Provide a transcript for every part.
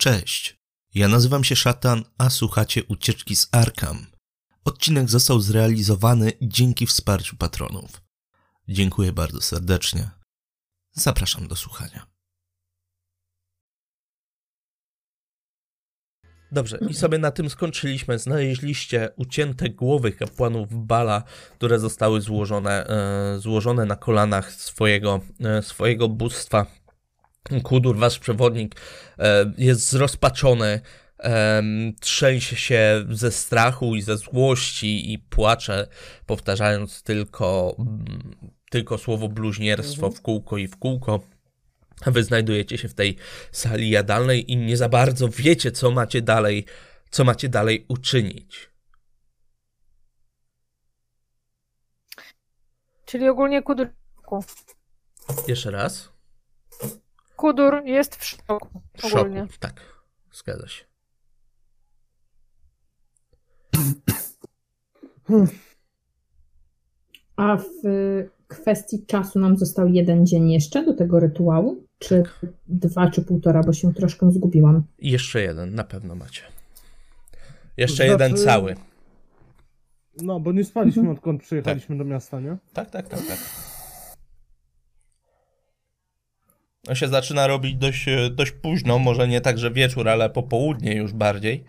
Cześć, ja nazywam się Szatan, a słuchacie Ucieczki z Arkham. Odcinek został zrealizowany dzięki wsparciu patronów. Dziękuję bardzo serdecznie. Zapraszam do słuchania. Dobrze, i sobie na tym skończyliśmy. Znaleźliście ucięte głowy kapłanów Bala, które zostały złożone, e, złożone na kolanach swojego, e, swojego bóstwa. Kudur, wasz przewodnik, e, jest zrozpaczony, e, trzęsie się ze strachu i ze złości i płacze, powtarzając tylko, mm, tylko słowo bluźnierstwo Mhm. w kółko i w kółko. Wy znajdujecie się w tej sali jadalnej i nie za bardzo wiecie, co macie dalej, co macie dalej uczynić. Czyli ogólnie Kudur. w szoku. Jeszcze raz. Kudur jest w szoku. W Ogólnie. szoku. Tak, zgadza się. A w kwestii czasu nam został jeden dzień jeszcze do tego rytuału? Czy dwa, czy półtora, bo się troszkę zgubiłam. Jeszcze jeden, na pewno macie. Jeszcze Znaczy- jeden cały. No, bo nie spaliśmy Mhm. odkąd przyjechaliśmy do miasta, nie? Tak, tak, tak, tak. On się zaczyna robić dość, e, dość późno, może nie tak, że wieczór, ale popołudnie już bardziej.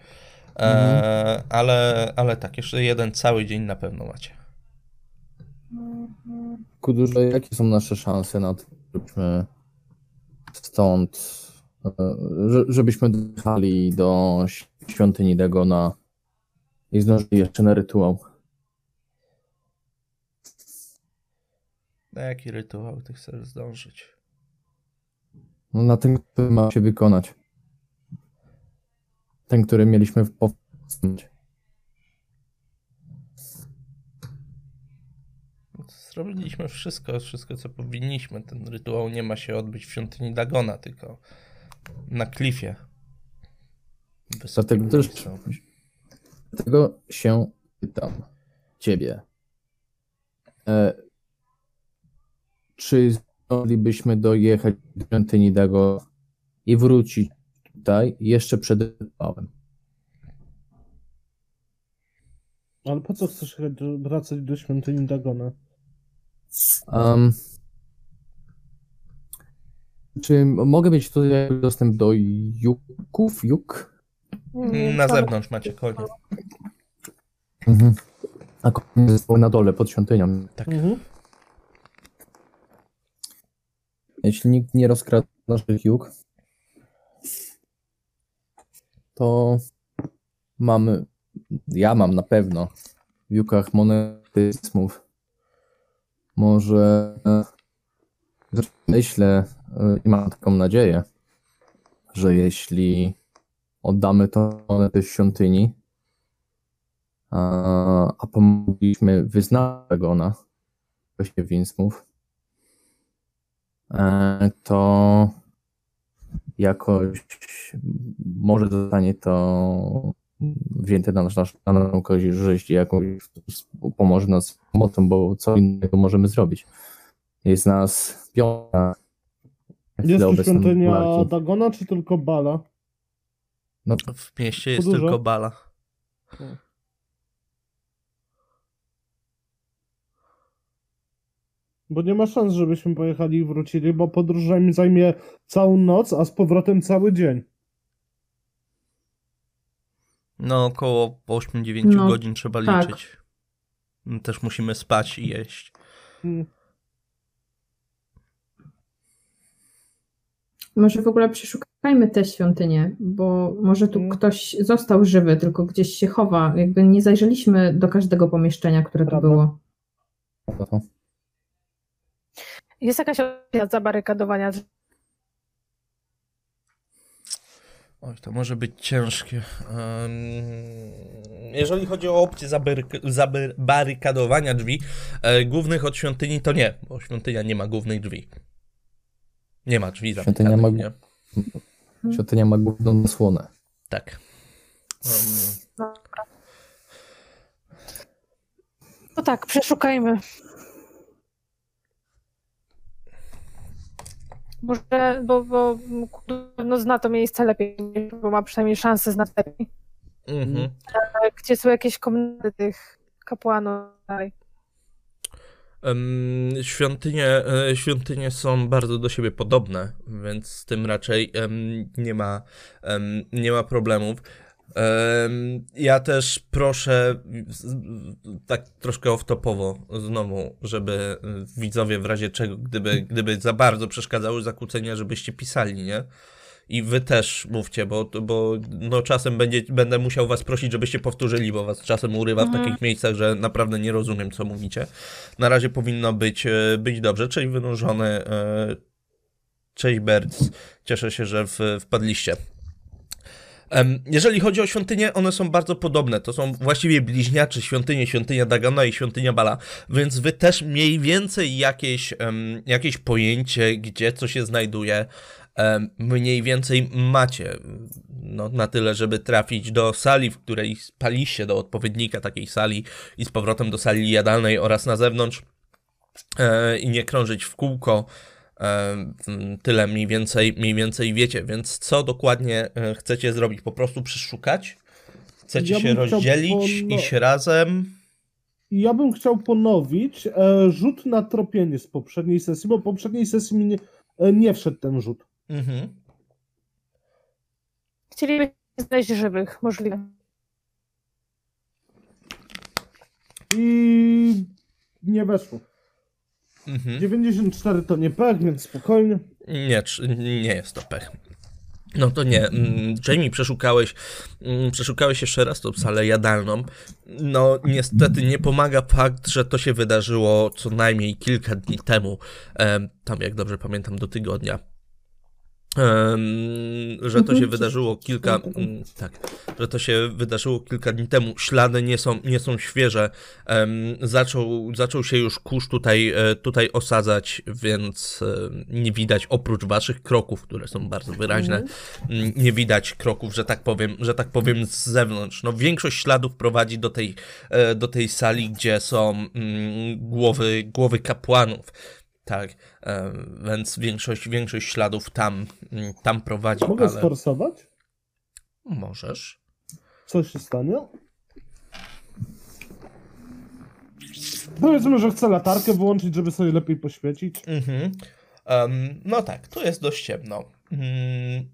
E, ale, ale tak, jeszcze jeden cały dzień na pewno macie. Kudurze, jakie są nasze szanse na to, żebyśmy stąd, e, że- żebyśmy dojechali do świątyni Dagona i zdążyli jeszcze na rytuał? Na jaki rytuał ty chcesz zdążyć? No, na ten, który ma się wykonać. Ten, który mieliśmy w powstrzymać. Zrobiliśmy wszystko, wszystko co powinniśmy. Ten rytuał nie ma się odbyć w świątyni Dagona, tylko na klifie. Dlatego też Dlatego się pytam ciebie. E, czy moglibyśmy dojechać do świątyni Dago i wrócić tutaj jeszcze przed rytuałem? Ale po co chcesz wracać do świątyni Dagona? Um, czy mogę mieć tutaj dostęp do juków? Juk? Nie, Na zewnątrz macie konie. Mhm. A na dole pod świątynią. Tak. Mhm. Jeśli nikt nie rozkradł naszych juk, to mamy, ja mam na pewno w jukach monetyzmów. Może zresztą myślę y, i mam taką nadzieję, że jeśli oddamy tą monetę świątyni, a, pomogliśmy wyznać ona, właśnie Winsmów, e, to jakoś może zostanie to wzięte na, nasz, na naszą korzyść i jakoś pomoże nas pomocą, bo co innego możemy zrobić. Jest nas piąta. Jest tu świątynia walki. Dagona, czy tylko Bala? W mieście jest tylko bala. Bo nie ma szans, żebyśmy pojechali i wrócili, bo podróż zajmie- zajmie całą noc, a z powrotem cały dzień. No około 8-9 No, godzin trzeba tak. liczyć. Też musimy spać i jeść. Mm. Może w ogóle przeszukajmy te świątynie, bo może tu Mm. ktoś został żywy, tylko gdzieś się chowa. Jakby nie zajrzeliśmy do każdego pomieszczenia, które tu Prawda. było. To- Jest jakaś opcja zabarykadowania. Oj, to może być ciężkie. Jeżeli chodzi o opcję zabaryk- zabarykadowania drzwi e, głównych od świątyni, to nie, bo świątynia nie ma głównych drzwi. Nie ma drzwi Świątynia ma- nie? Świątynia ma główną zasłonę. Tak. Em, No tak, przeszukajmy. Może, bo, bo no, zna to miejsce lepiej niż bo ma przynajmniej szansę znać lepiej. Mhm. E, Gdzie są jakieś komnaty tych kapłanów dalej? Świątynie, e, świątynie są bardzo do siebie podobne, więc z tym raczej em, nie ma, em, nie ma problemów. Ja też proszę, tak troszkę off-topowo znowu, żeby widzowie w razie czego, gdyby, gdyby za bardzo przeszkadzały zakłócenia, żebyście pisali, nie? I wy też mówcie, bo, bo no czasem będzie, będę musiał was prosić, żebyście powtórzyli, bo was czasem urywa w Mhm. takich miejscach, że naprawdę nie rozumiem, co mówicie. Na razie powinno być, e, być dobrze. Cześć wynurzony, e, cześć Berc. Cieszę się, że w, wpadliście. Jeżeli chodzi o świątynie, one są bardzo podobne. To są właściwie bliźniacze świątynie, świątynia Dagona i świątynia Bala, więc wy też mniej więcej jakieś, jakieś pojęcie, gdzie co się znajduje, mniej więcej macie. No, na tyle, żeby trafić do sali, w której spaliście, do odpowiednika takiej sali i z powrotem do sali jadalnej oraz na zewnątrz e, i nie krążyć w kółko. Tyle mniej więcej, mniej więcej wiecie, więc co dokładnie e, chcecie zrobić? Po prostu przeszukać? Chcecie Ja się rozdzielić, pono- iść razem? I ja bym chciał ponowić e, rzut na tropienie z poprzedniej sesji, bo poprzedniej sesji mi nie, e, nie wszedł ten rzut. Mhm. Chcielibyśmy znaleźć żywych, możliwe. I nie weszło. Mhm. 94 to nie pech, więc spokojnie. Nie, nie jest to pech. No to nie. Mm, Jamie, przeszukałeś, mm, przeszukałeś jeszcze raz tą salę jadalną. No niestety nie pomaga fakt, że to się wydarzyło co najmniej kilka dni temu. Em, Tam, jak dobrze pamiętam, do tygodnia. Że to się Mhm. wydarzyło kilka, mm, tak, że to się wydarzyło kilka dni temu. Ślady nie są, nie są świeże. Zaczął, zaczął się już kurz tutaj, e, tutaj osadzać, więc e, nie widać oprócz waszych kroków, które są bardzo wyraźne, mm, nie widać kroków, że tak powiem, że tak powiem z zewnątrz. No większość śladów prowadzi do tej, e, do tej sali, gdzie są mm, głowy, głowy kapłanów. Tak, więc większość, większość śladów tam, mm, tam prowadzi, Mogę ale sforsować? możesz. Co się stanie? Powiedzmy, że chcę latarkę wyłączyć, żeby sobie lepiej poświecić. Mhm. Em, no tak, tu jest dość ciemno. Mm.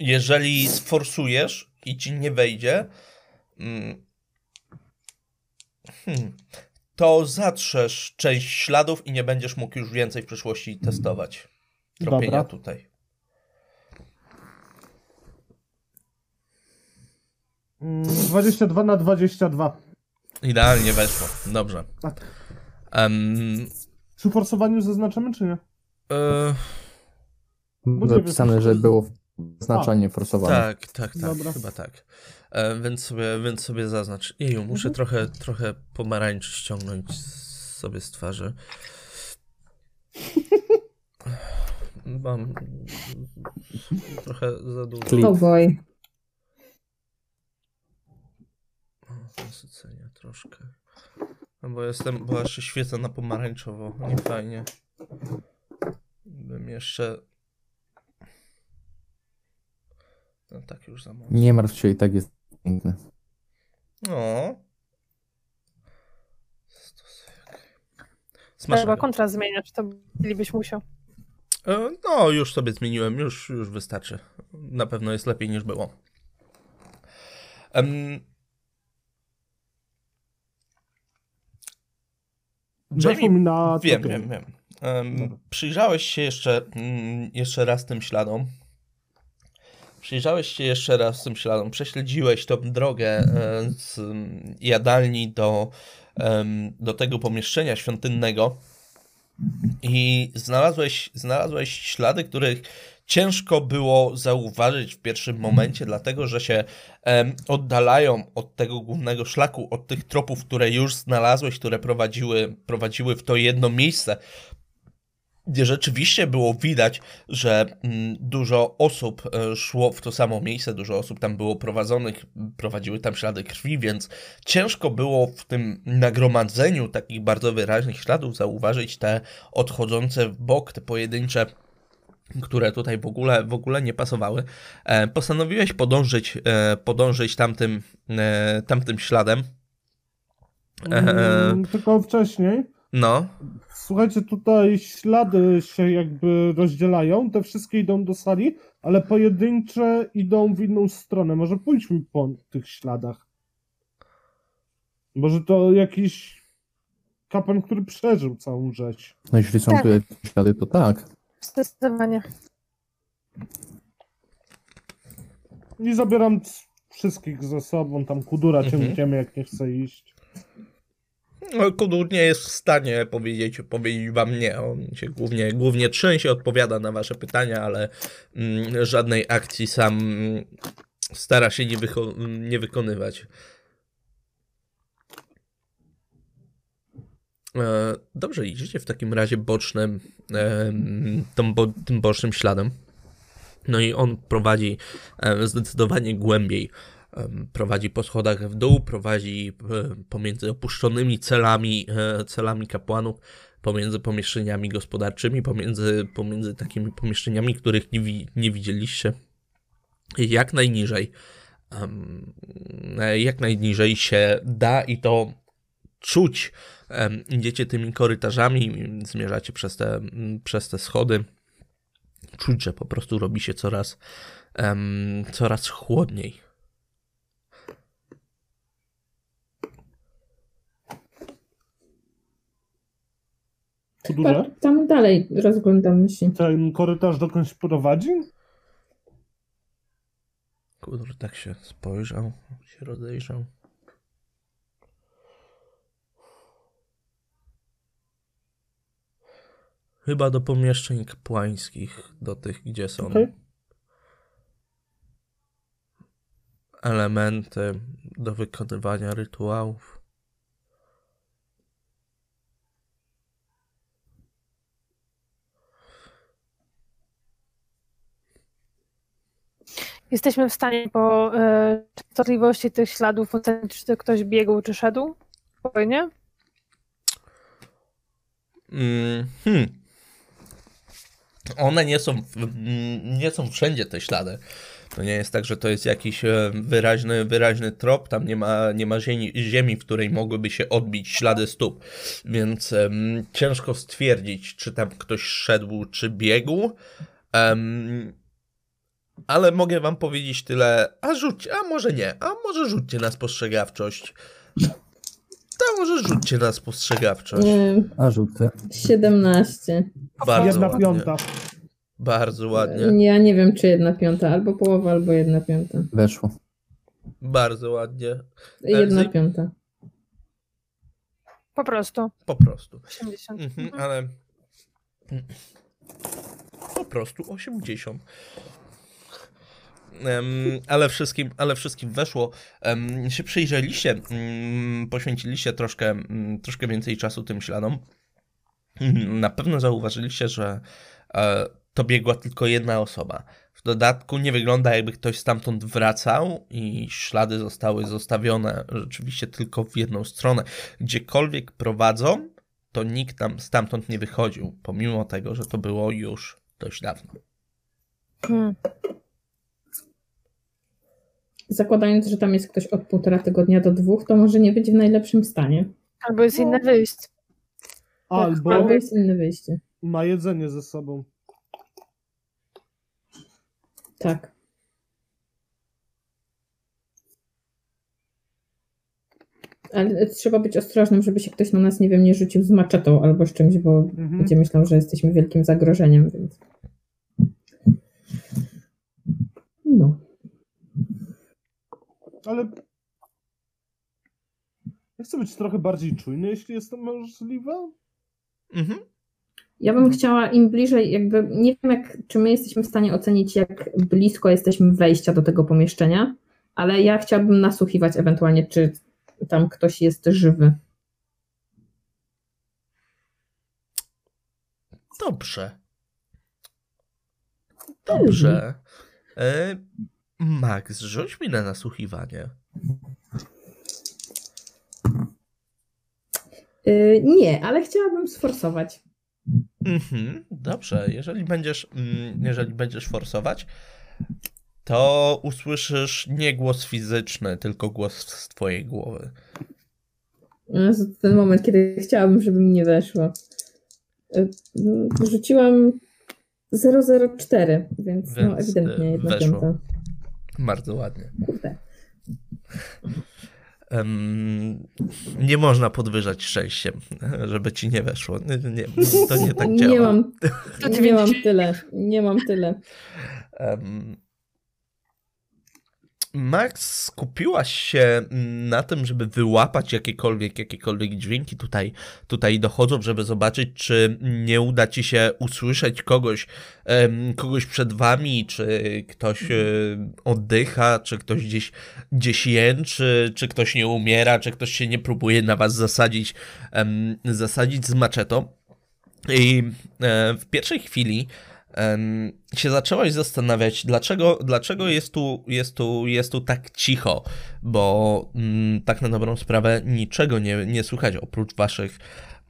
Jeżeli sforsujesz i ci nie wejdzie, mm, hmm, to zatrzesz część śladów i nie będziesz mógł już więcej w przyszłości testować tropienia Dobra. tutaj. Mm, 22 na 22. Idealnie weszło. Dobrze. Tak. Przy forsowaniu zaznaczamy, czy nie? e, nie Zapisane, że było znaczenie forsowane. Tak, tak, tak, Dobra. chyba tak. E, więc, sobie, więc sobie zaznacz. Jeju, muszę Mhm. trochę, trochę pomarańczy ściągnąć sobie z twarzy. Mam trochę za dużo Klip. Oh boy. nasycenia troszkę. No bo jestem, bo aż się świecę na pomarańczowo. Nie fajnie. Bym jeszcze... No tak już za mało. Nie martw się, i tak jest piękny. No. Trzeba Smacznego. kontrast zmieniać, to byś musiał. E, No, już sobie zmieniłem, już, już wystarczy. Na pewno jest lepiej niż było. Weszło Jamie, mi na wiem, wiem, wiem. Em, Dobra. przyjrzałeś się jeszcze, mm, jeszcze raz tym śladom. Przyjrzałeś się jeszcze raz tym śladom, prześledziłeś tą drogę e, z jadalni do, do tego pomieszczenia świątynnego i znalazłeś, znalazłeś ślady, których ciężko było zauważyć w pierwszym momencie, dlatego że się oddalają od tego głównego szlaku, od tych tropów, które już znalazłeś, które prowadziły, prowadziły w to jedno miejsce, rzeczywiście było widać, że mm, dużo osób e, szło w to samo miejsce, dużo osób tam było prowadzonych, prowadziły tam ślady krwi, więc ciężko było w tym nagromadzeniu takich bardzo wyraźnych śladów zauważyć te odchodzące w bok, te pojedyncze które tutaj w ogóle, w ogóle nie pasowały. E, postanowiłeś podążyć, e, podążyć tamtym, tamtym śladem. Mm, Tylko wcześniej. no, Słuchajcie, tutaj ślady się jakby rozdzielają. Te wszystkie idą do sali, ale pojedyncze idą w inną stronę. Może pójdźmy po tych śladach. Może to jakiś kapłan, który przeżył całą rzecz. No jeśli są Tak. tu jakieś ślady, to tak. Zdecydowanie. I zabieram c- wszystkich ze sobą. Tam kudura Mhm. ciągniemy, jak nie chce iść. No, Kudur nie jest w stanie powiedzieć, powiedzieć wam nie. On się głównie, głównie trzęsie, odpowiada na wasze pytania, ale mm, żadnej akcji sam mm, stara się nie, wycho- nie wykonywać. E, dobrze, idziecie w takim razie bocznym, em, tą bo, tym bocznym śladem. No i on prowadzi e, zdecydowanie głębiej prowadzi po schodach w dół, prowadzi pomiędzy opuszczonymi celami, e, celami kapłanów, pomiędzy pomieszczeniami gospodarczymi, pomiędzy, pomiędzy takimi pomieszczeniami, których nie, nie widzieliście. Jak najniżej, jak najniżej się da i to czuć. Idziecie tymi korytarzami, zmierzacie przez te, przez te schody. Czuć, że po prostu robi się coraz, coraz chłodniej. Kudurze? Tam dalej rozglądamy się. Ten korytarz dokądś prowadzi? Kudur tak się spojrzał, się rozejrzał. Chyba do pomieszczeń kapłańskich, do tych, gdzie są Okej. elementy do wykonywania rytuałów. Jesteśmy w stanie po e, częstotliwości tych śladów ocenić, czy ktoś biegł, czy szedł? Spokojnie. Mm, hmm. One nie są, mm, nie są wszędzie te ślady. To nie jest tak, że to jest jakiś e, wyraźny, wyraźny trop, tam nie ma, nie ma ziemi, ziemi, w której mogłyby się odbić ślady stóp, więc em, ciężko stwierdzić, czy tam ktoś szedł, czy biegł. Em, ale mogę wam powiedzieć tyle, a rzućcie, a może nie, a może rzućcie na spostrzegawczość. To może rzućcie na spostrzegawczość. Nie, A rzucę. 17. Bardzo Jedna ładnie. piąta. Bardzo ładnie. Ja nie wiem, czy jedna piąta, albo połowa, albo jedna piąta. Weszło. Bardzo ładnie. Jedna Elzy? piąta. Po prostu. Po prostu. 80. Mhm, ale. Po prostu 80. Ale, wszystkim, ale wszystkim weszło. Się przyjrzeliście, mm, poświęciliście troszkę, mm, troszkę więcej czasu tym śladom. Na pewno zauważyliście, że e, to biegła tylko jedna osoba. W dodatku nie wygląda jakby ktoś stamtąd wracał i ślady zostały zostawione rzeczywiście tylko w jedną stronę. Gdziekolwiek prowadzą, to nikt tam stamtąd nie wychodził, pomimo tego, że to było już dość dawno. Hmm. Zakładając, że tam jest ktoś od półtora tygodnia do dwóch, to może nie być w najlepszym stanie. Albo jest inne wyjście. Albo Albo jest inne wyjście. ma jedzenie ze sobą. Tak. Ale trzeba być ostrożnym, żeby się ktoś na nas, nie wiem, nie rzucił z maczetą albo z czymś, bo Mhm. będzie myślał, że jesteśmy wielkim zagrożeniem, więc. Ale ja chcę być trochę bardziej czujny, jeśli jest to możliwe. Mhm. Ja bym chciała im bliżej, jakby nie wiem, jak, czy my jesteśmy w stanie ocenić, jak blisko jesteśmy wejścia do tego pomieszczenia, ale ja chciałabym nasłuchiwać ewentualnie, czy tam ktoś jest żywy. Dobrze. Dobrze. E, Max, rzuć mi na nasłuchiwanie. Yy, nie, ale chciałabym sforsować. Mhm, dobrze, jeżeli będziesz, mm, jeżeli będziesz forsować, to usłyszysz nie głos fizyczny, tylko głos z twojej głowy. No, ten moment, kiedy chciałabym, żeby mi nie weszło. Y, no, Rzuciłam 004, więc, no Więc, ewidentnie y, jedna weszło. piąta. Bardzo ładnie. Em, nie można podwyżać szczęściem, żeby ci nie weszło. Nie, nie, to nie tak działa. Nie mam, nie mam tyle. Nie mam tyle. Em, Max, skupiłaś się na tym, żeby wyłapać jakiekolwiek, jakiekolwiek dźwięki tutaj, tutaj dochodzą, żeby zobaczyć, czy nie uda ci się usłyszeć kogoś, kogoś przed wami, czy ktoś e, oddycha, czy ktoś gdzieś, gdzieś jęczy, czy ktoś nie umiera, czy ktoś się nie próbuje na was zasadzić, zasadzić z maczetą. I e, w pierwszej chwili się zaczęłaś zastanawiać, dlaczego, dlaczego jest, tu, jest, tu, jest tu tak cicho, bo mm, tak na dobrą sprawę niczego nie, nie słychać oprócz waszych,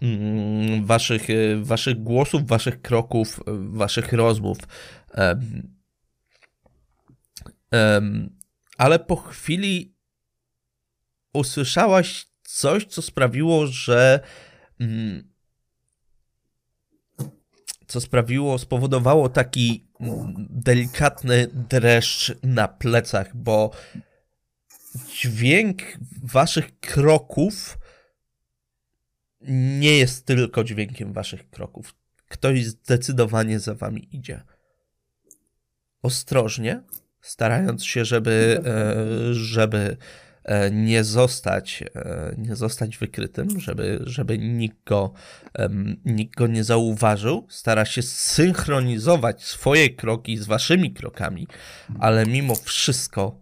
mm, waszych, y, waszych głosów, waszych kroków, y, waszych rozmów. Em, em, ale po chwili usłyszałaś coś, co sprawiło, że mm, co sprawiło, spowodowało taki delikatny dreszcz na plecach, bo dźwięk waszych kroków nie jest tylko dźwiękiem waszych kroków. Ktoś zdecydowanie za wami idzie. Ostrożnie, starając się, żeby, e, żeby nie zostać, e, nie zostać wykrytym, żeby, żeby nikt go, nikt go nie zauważył. Stara się synchronizować swoje kroki z waszymi krokami, ale mimo wszystko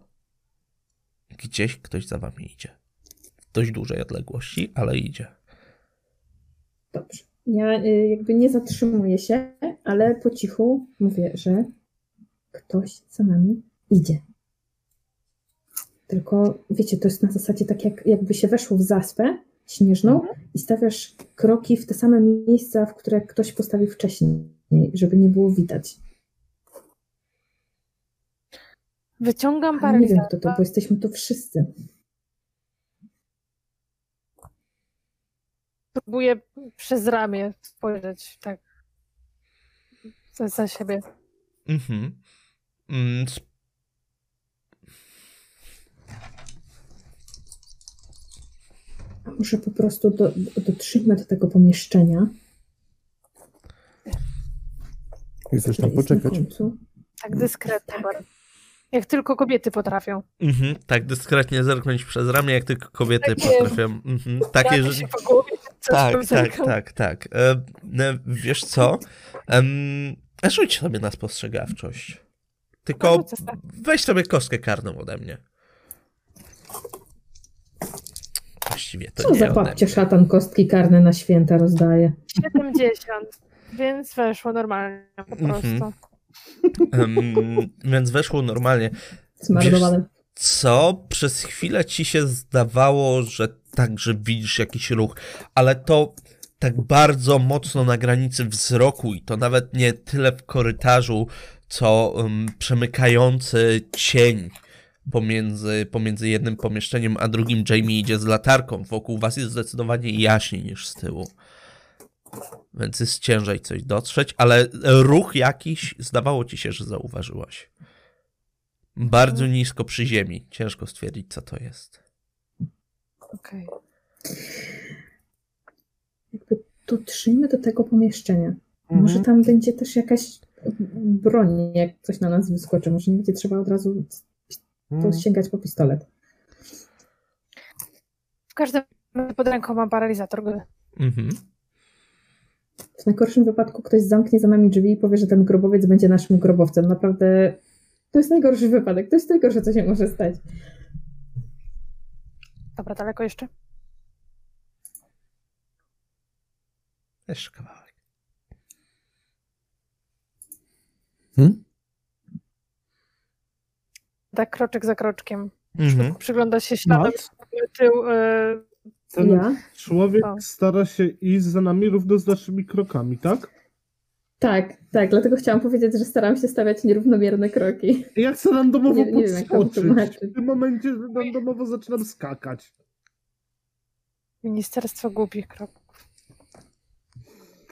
gdzieś ktoś za wami idzie. W dość dużej odległości, ale idzie. Dobrze. Ja y, jakby nie zatrzymuję się, ale po cichu mówię, że ktoś za nami idzie. Tylko wiecie, to jest na zasadzie tak, jak, jakby się weszło w zaspę śnieżną i stawiasz kroki w te same miejsca, w które ktoś postawił wcześniej, żeby nie było widać. Wyciągam Ale nie wiem, kto to, bo jesteśmy tu wszyscy. Próbuję przez ramię spojrzeć tak za, za siebie. Mhm. Mm, sp- A może po prostu do, do, tego pomieszczenia. Chcesz tam poczekać? Tak dyskretnie bardzo. Jak tylko kobiety potrafią. Mhm, tak dyskretnie zerknąć przez ramię, jak tylko kobiety Takie- potrafią. Mhm, takie, że... coś Tak, tak, tak, tak. E, e, wiesz co? Em, rzuć sobie na spostrzegawczość. Tylko weź sobie kostkę karną ode mnie. Właściwie to Co nie za papcie szatan kostki karne na święta rozdaje. 70, więc weszło normalnie po Mhm. prostu. Em, więc weszło normalnie. Zmarnowane. co przez chwilę ci się zdawało, że tak, że widzisz jakiś ruch, ale to tak bardzo mocno na granicy wzroku i to nawet nie tyle w korytarzu, co um, przemykający cień pomiędzy, pomiędzy jednym pomieszczeniem a drugim. Jamie idzie z latarką. Wokół was jest zdecydowanie jaśniej niż z tyłu. Więc jest ciężej coś dotrzeć, ale ruch jakiś zdawało ci się, że zauważyłaś. Bardzo nisko przy ziemi. Ciężko stwierdzić, co to jest. Okej. Jakby dotrzyjmy do tego pomieszczenia. Mhm. Może tam będzie też jakaś broń, jak coś na nas wyskoczy. Może nie będzie trzeba od razu. To sięgać po pistolet. W każdym razie pod ręką mam paralizator. gdy- Mhm. W najgorszym wypadku ktoś zamknie za nami drzwi i powie, że ten grobowiec będzie naszym grobowcem. Naprawdę to jest najgorszy wypadek. To jest najgorsze, co się może stać. Dobra, daleko jeszcze? Jeszcze kawałek. Hmm? Tak kroczek za kroczkiem. Mhm. Przygląda się śladom tył. y, Ten Ja? człowiek O. stara się iść za nami równo z naszymi krokami, tak? Tak, tak, dlatego chciałam powiedzieć, że staram się stawiać nierównomierne kroki. Ja chcę randomowo Nie- nie wiem, podskoczyć. wytłumaczyć. W tym momencie randomowo zaczynam skakać. Ministerstwo głupich kroków.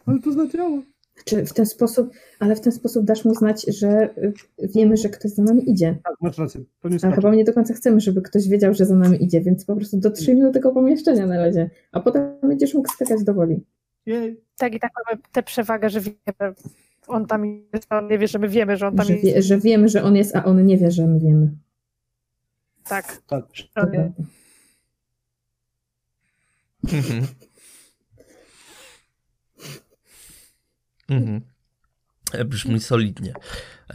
Ale to zadziała. Czy w ten sposób, ale w ten sposób dasz mu znać, że y, wiemy, że ktoś za nami idzie. Tak, masz rację. To nie Ale skacze. chyba nie do końca chcemy, żeby ktoś wiedział, że za nami idzie, więc po prostu dotrzyjmy do tego pomieszczenia na razie, a potem będziesz mógł skakać do woli. Jej. Tak i tak mamy tę przewagę, że wiemy, on tam jest, a on nie wie, że my wiemy, że on tam Że, jest. wie, że wiemy, że on jest, a on nie wie, że my wiemy. Tak. Tak. To On jest. prawda. Mhm. Mhm. E, Brzmi solidnie.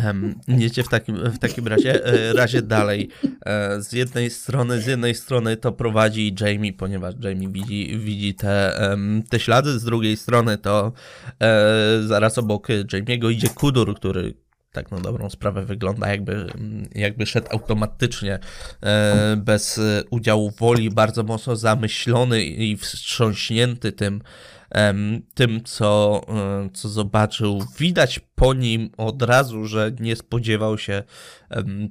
Um, w takim, w takim razie, e, razie dalej. E, z jednej strony, z jednej strony to prowadzi Jamie, ponieważ Jamie widzi, widzi te, te ślady, z drugiej strony to zaraz obok Jamie'ego idzie Kudur, który tak na dobrą sprawę wygląda jakby, jakby szedł automatycznie, bez udziału woli, bardzo mocno zamyślony i wstrząśnięty tym, tym co, co zobaczył. Widać po nim od razu, że nie spodziewał się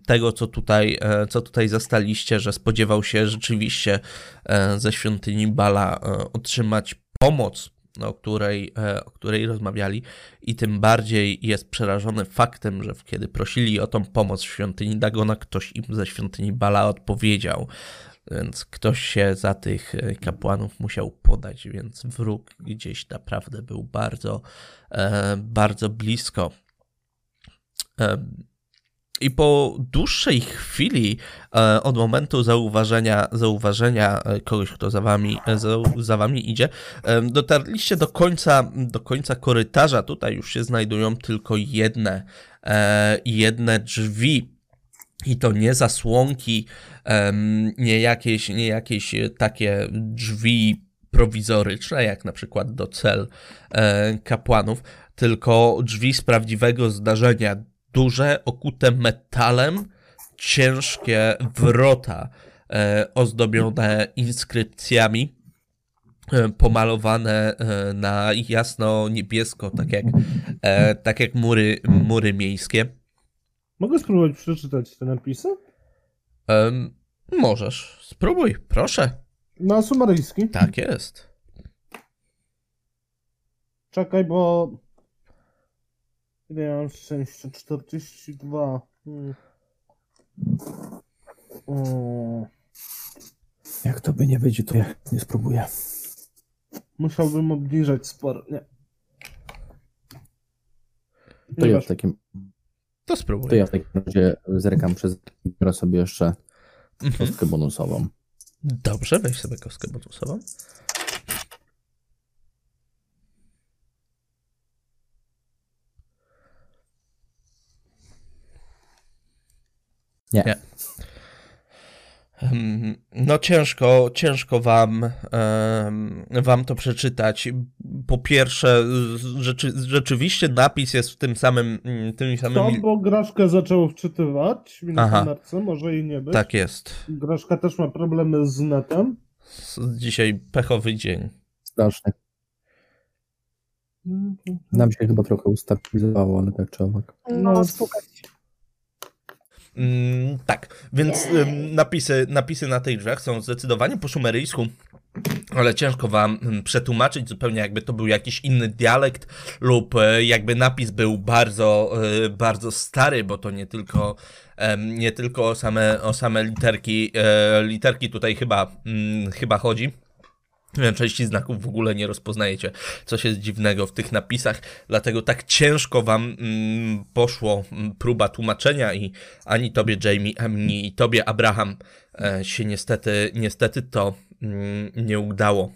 tego, co tutaj, e, co tutaj zastaliście, że spodziewał się rzeczywiście e, ze świątyni Bala e, otrzymać pomoc, o której, o której rozmawiali, i tym bardziej jest przerażony faktem, że kiedy prosili o tą pomoc w świątyni Dagona, ktoś im ze świątyni Bala odpowiedział. Więc ktoś się za tych e, kapłanów musiał podać, więc wróg gdzieś naprawdę był bardzo, e, bardzo blisko. Em, I po dłuższej chwili e, od momentu zauważenia, zauważenia e, kogoś, kto za wami, e, za, za wami idzie, e, dotarliście do końca, do końca korytarza. Tutaj już się znajdują tylko jedne, e, jedne drzwi. I to nie zasłonki, nie jakieś, nie jakieś e, takie drzwi prowizoryczne, jak na przykład do cel e, kapłanów, tylko drzwi z prawdziwego zdarzenia. Duże, okute metalem, ciężkie wrota e, ozdobione inskrypcjami, pomalowane na jasno-niebiesko, tak jak, tak jak mury, mury miejskie. Mogę spróbować przeczytać te napisy? Em, możesz, spróbuj, proszę. Na sumaryjski. Tak jest. Czekaj, bo... Ile ja mam szczęścia? 42. Hmm. O, Jak to by nie wyjdzie, to ja nie spróbuję. musiałbym obniżać sporo. Nie. To Nie ja w takim, To spróbuj. to ja w takim razie zerkam przez biorę sobie jeszcze Mhm. kostkę bonusową. Dobrze, weź sobie kostkę bonusową. Nie. Nie. No ciężko, ciężko wam, wam to przeczytać. Po pierwsze, rzeczy, rzeczywiście napis jest w tym samym, mm, tym To, samym... bo Graszka zaczęło wczytywać w Aha. kamerce, może i nie być. Tak jest. Graszka też ma problemy z netem. Dzisiaj pechowy dzień. Strasznie. Nam się chyba trochę ustabilizowało, ale tak czy owak. No, No. spukać. Mm, tak, więc ym, napisy, napisy na tych drzwiach są zdecydowanie po szumeryjsku, ale ciężko wam mm, przetłumaczyć zupełnie jakby to był jakiś inny dialekt lub e, jakby napis był bardzo, e, bardzo stary, bo to nie tylko, nie tylko o same, o same literki, e, literki tutaj chyba, mm, chyba chodzi. Części znaków w ogóle nie rozpoznajecie, coś jest dziwnego w tych napisach, dlatego tak ciężko wam mm, poszło mm, próba tłumaczenia i ani tobie Jamie, ani tobie Abraham e, się niestety, niestety to mm, nie udało.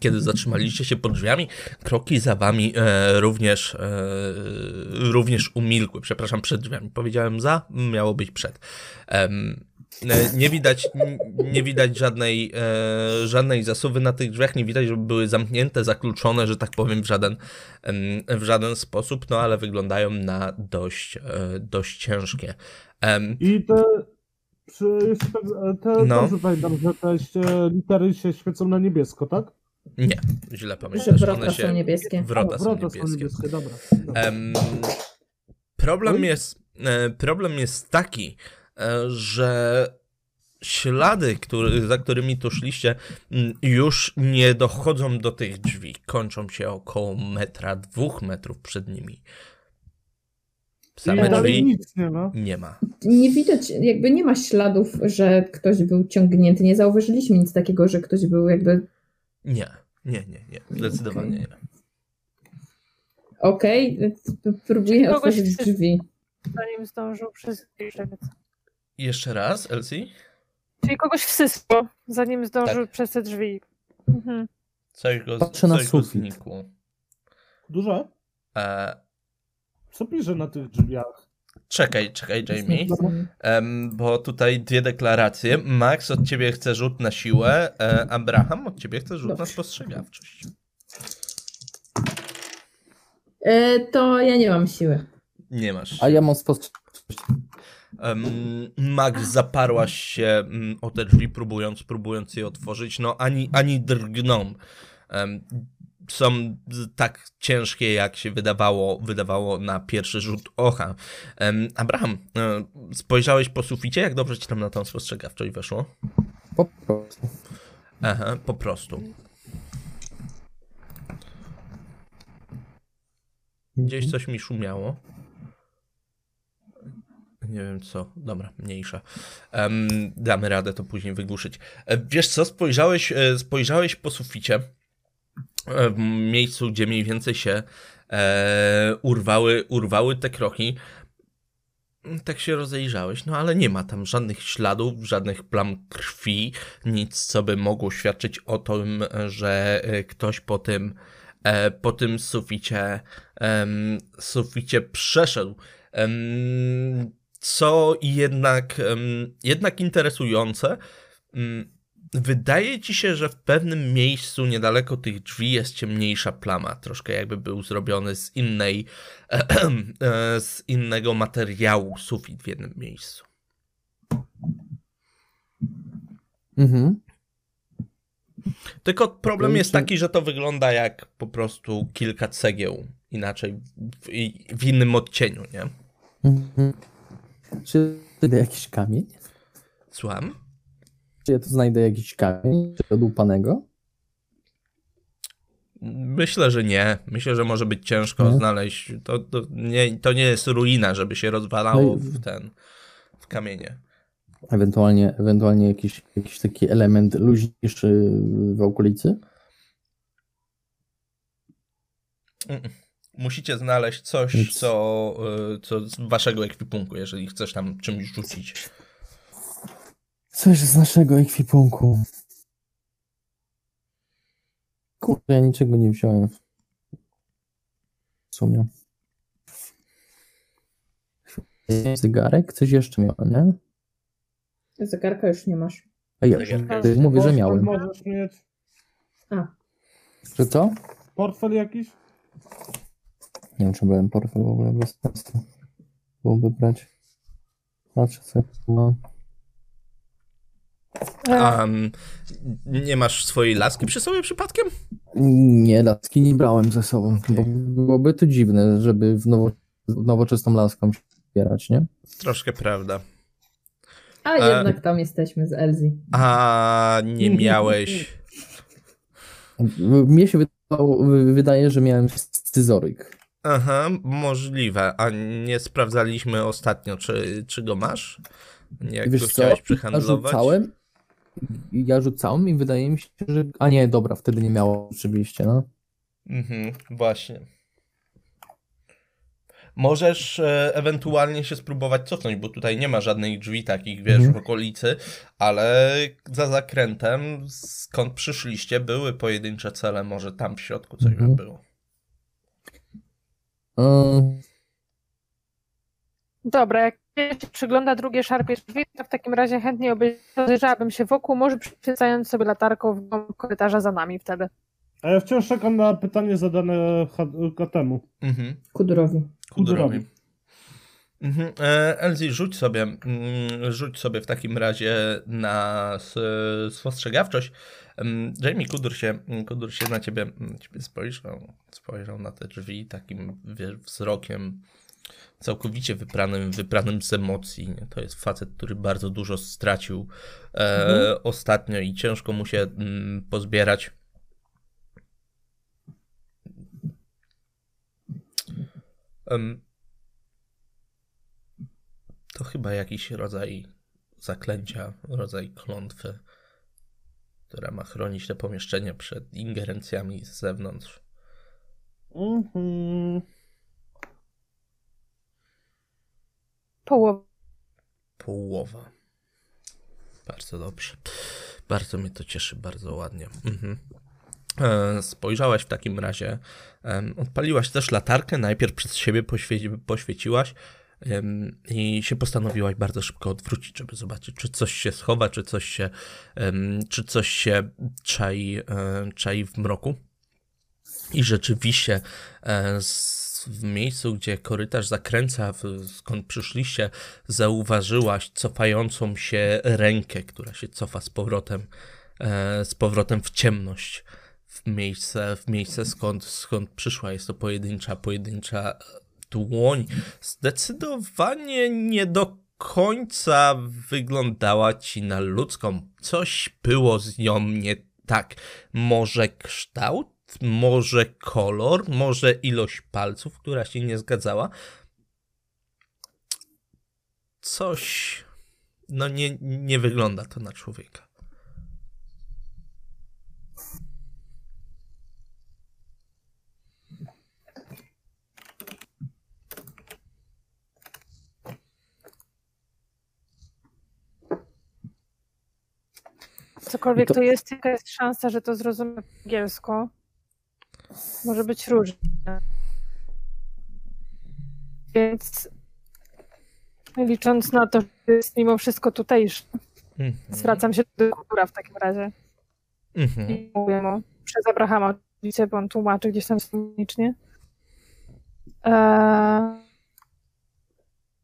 Kiedy zatrzymaliście się pod drzwiami, kroki za wami e, również, e, również umilkły. Przepraszam, przed drzwiami. Powiedziałem za, miało być przed. E, nie widać, nie widać żadnej, e, żadnej zasuwy na tych drzwiach, nie widać, żeby były zamknięte, zakluczone, że tak powiem, w żaden, w żaden sposób, no ale wyglądają na dość, e, dość ciężkie. I te, przy, jeśli tak, te No. dobrze pamiętam, że te litery się świecą na niebiesko, tak? Nie, źle pamiętasz. wrota One są się... niebieskie. Wrota są wrota są niebieskie. niebieskie, dobra. dobra. Em, problem, Oj. jest, problem jest taki, że ślady, który, za którymi tu szliście, mm, już nie dochodzą do tych drzwi. Kończą się około metra, dwóch metrów przed nimi. Same Nie, drzwi nic nie ma. nie ma. Nie widać, jakby nie ma śladów, że ktoś był ciągnięty. Nie zauważyliśmy nic takiego, że ktoś był jakby. Nie, nie, nie, nie. Zdecydowanie Okej. nie. Okej, p- próbuję otworzyć drzwi. Zanim zdążył przez przebiec. Jeszcze raz, Elsie? Czyli kogoś wsysło, zanim zdążył Tak. przez te drzwi. Mhm. Coś go, Patrzę na coś go sufit. znikło. Duże? E, Co pisze na tych drzwiach? czekaj, czekaj, Jamie. Em, bo tutaj dwie deklaracje. Max od ciebie chce rzut na siłę, e, Abraham od ciebie chce rzut na spostrzegawczość. E, to ja nie mam siły. Nie masz. A ja mam spostrzegawczość. Em, Max, zaparłaś się mm, o te drzwi, próbując, próbując je otworzyć. No ani, ani drgną. Są tak ciężkie, jak się wydawało, wydawało na pierwszy rzut oka. Abraham, e, spojrzałeś po suficie? Jak dobrze ci tam na tą spostrzegawczość weszło? Po prostu. Aha, po prostu. Gdzieś coś mi szumiało. Nie wiem co. Dobra, mniejsza. Em, damy radę to później wygłuszyć. E, Wiesz co, spojrzałeś, e, spojrzałeś po suficie. e, W miejscu, gdzie mniej więcej się e, urwały, urwały te kroki. Tak się rozejrzałeś, no ale nie ma tam żadnych śladów, żadnych plam krwi, nic, co by mogło świadczyć o tym, że ktoś po tym, e, po tym suficie, suficie przeszedł. Em, Co jednak, jednak interesujące, mm, wydaje ci się, że w pewnym miejscu niedaleko tych drzwi jest ciemniejsza plama, troszkę jakby był zrobiony z innej, e, z innego materiału sufit w jednym miejscu. Mhm. Tylko problem jest taki, że to wygląda jak po prostu kilka cegieł inaczej w, w innym odcieniu, nie? Mhm. Czy znajdę jakiś kamień? Słucham? Czy ja tu znajdę jakiś kamień? Czy odłupanego? Myślę, że nie. Myślę, że może być ciężko Nie? znaleźć. To, to, nie, to nie jest ruina, żeby się rozwalało No w ten w kamienie. Ewentualnie, ewentualnie jakiś, jakiś taki element luźniejszy w okolicy? Mm-mm. Musicie znaleźć coś, co, y, co z waszego ekwipunku, jeżeli chcesz tam czymś rzucić. Coś z naszego ekwipunku. Kurde, ja niczego nie wziąłem. W sumie. Zegarek? Coś jeszcze miałem, nie? Zegarka już nie masz. A ja Zegarka ty mówię, że miałem. możesz mieć. A, Że co? Portfel jakiś? Nie wiem, czy byłem portfel w ogóle bez sensu. Byłoby brać. Patrzę. E, A mm, nie masz swojej laski przy sobie przypadkiem? Nie, laski nie brałem ze sobą, bo byłoby to dziwne, żeby w, nowo, nowoczesną laską się zbierać, nie? Troszkę prawda. a E. jednak tam jesteśmy z Elzi. A nie miałeś. Mnie się wydawało, wydaje, że miałem scyzoryk. Aha, możliwe. A nie sprawdzaliśmy ostatnio, czy, czy go masz? Jak Wiesz go co? chciałeś Ja przehandlować? rzucałem, ja rzucałem i wydaje mi się, że... A nie, dobra, wtedy nie miało oczywiście, no. Mhm, właśnie. Możesz e, ewentualnie się spróbować cofnąć, bo tutaj nie ma żadnych drzwi takich, wiesz, Mhm. w okolicy, ale za zakrętem, skąd przyszliście, były pojedyncze cele, może tam w środku coś Mhm. by było. Dobra, jak się przygląda drugie szarpie drzwi, to w takim razie chętnie obej- rozejrzałabym się wokół, może przyświecając sobie latarką w głąb korytarza za nami wtedy. A ja wciąż czekam na pytanie zadane Katemu. Mhm. Kudurowi. Kudurowi. Mhm. E, Elzi, rzuć sobie, mm, rzuć sobie w takim razie na spostrzegawczość. Jamie Kudur się, Kudur się na ciebie, ciebie spojrzał, spojrzał na te drzwi takim wzrokiem całkowicie wypranym, wypranym z emocji. Nie? To jest facet, który bardzo dużo stracił e, Mhm. ostatnio i ciężko mu się mm, pozbierać. Em, to chyba jakiś rodzaj zaklęcia, rodzaj klątwy, która ma chronić te pomieszczenia przed ingerencjami z zewnątrz. Mhm. Połowa. Połowa. Bardzo dobrze. Bardzo mnie to cieszy, bardzo ładnie. Mhm. E, Spojrzałaś w takim razie, em, odpaliłaś też latarkę, najpierw przez siebie poświeci, poświeciłaś i się postanowiłaś bardzo szybko odwrócić, żeby zobaczyć, czy coś się schowa, czy coś się, czy coś się czai, e, czai w mroku. I rzeczywiście e, w miejscu, gdzie korytarz zakręca, skąd przyszliście, zauważyłaś cofającą się rękę, która się cofa z powrotem, e, z powrotem w ciemność. W miejsce, w miejsce skąd, skąd przyszła. Jest to pojedyncza, pojedyncza dłoń. Zdecydowanie nie do końca wyglądała ci na ludzką. Coś było z nią nie tak. Może kształt, może kolor, może ilość palców, która się nie zgadzała. Coś. No nie, nie wygląda to na człowieka. Cokolwiek To- to jest, jaka jest szansa, że to zrozumie po angielsku. Może być różnie. Więc licząc na to, że jest mimo wszystko tutejszy, Mhm. zwracam się do góra w takim razie Mhm. i mówię mu przez Abrahama oczywiście, bo on tłumaczy gdzieś tam symbolicznie. Eee,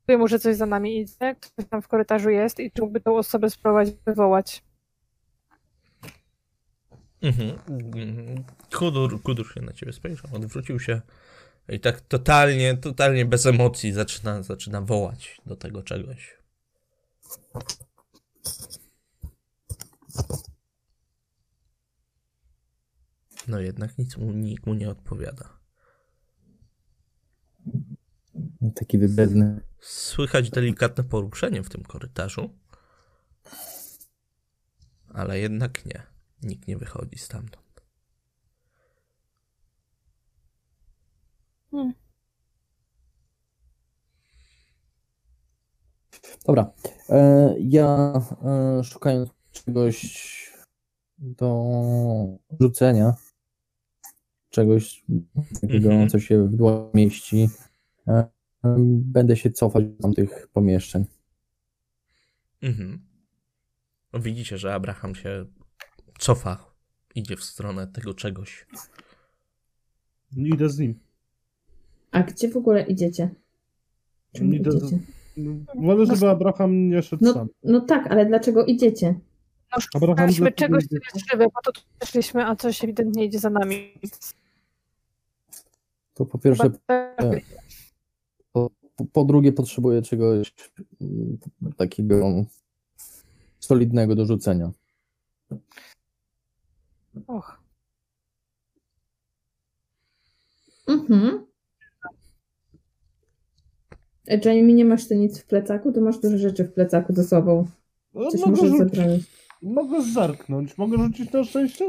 mówię mu, że coś za nami idzie, ktoś tam w korytarzu jest i czy mógłby tą osobę spróbować wywołać. Mhm. Kudur, Kudur się na ciebie spojrzał, odwrócił się i tak totalnie, totalnie bez emocji zaczyna, zaczyna wołać do tego czegoś. No jednak nic mu, nikt mu nie odpowiada. Taki wybredny. Słychać delikatne poruszenie w tym korytarzu, ale jednak nie. Nikt nie wychodzi stamtąd. Dobra. E, ja e, szukając czegoś do rzucenia, czegoś takiego, Mhm. co się w dłoń mieści, e, będę się cofać do tamtych pomieszczeń. Mhm. No Widzicie, że Abraham się cofa, idzie w stronę tego czegoś. Idę z nim. A gdzie w ogóle idziecie? Czym Idę z... idziecie? Wolę, żeby Abraham nie szedł No, sam. no tak, ale dlaczego idziecie? No, szukaliśmy czegoś, co jest żywe, bo to tu weszliśmy, a coś ewidentnie idzie za nami. To po pierwsze, tak. po, po drugie potrzebuję czegoś mm, takiego solidnego do rzucenia. Och, Mhm. E, Jamie, nie masz ty nic w plecaku? To masz dużo rzeczy w plecaku ze sobą. No, Coś mogę, możesz rzucić, zabrać. mogę zerknąć. Mogę rzucić na szczęście?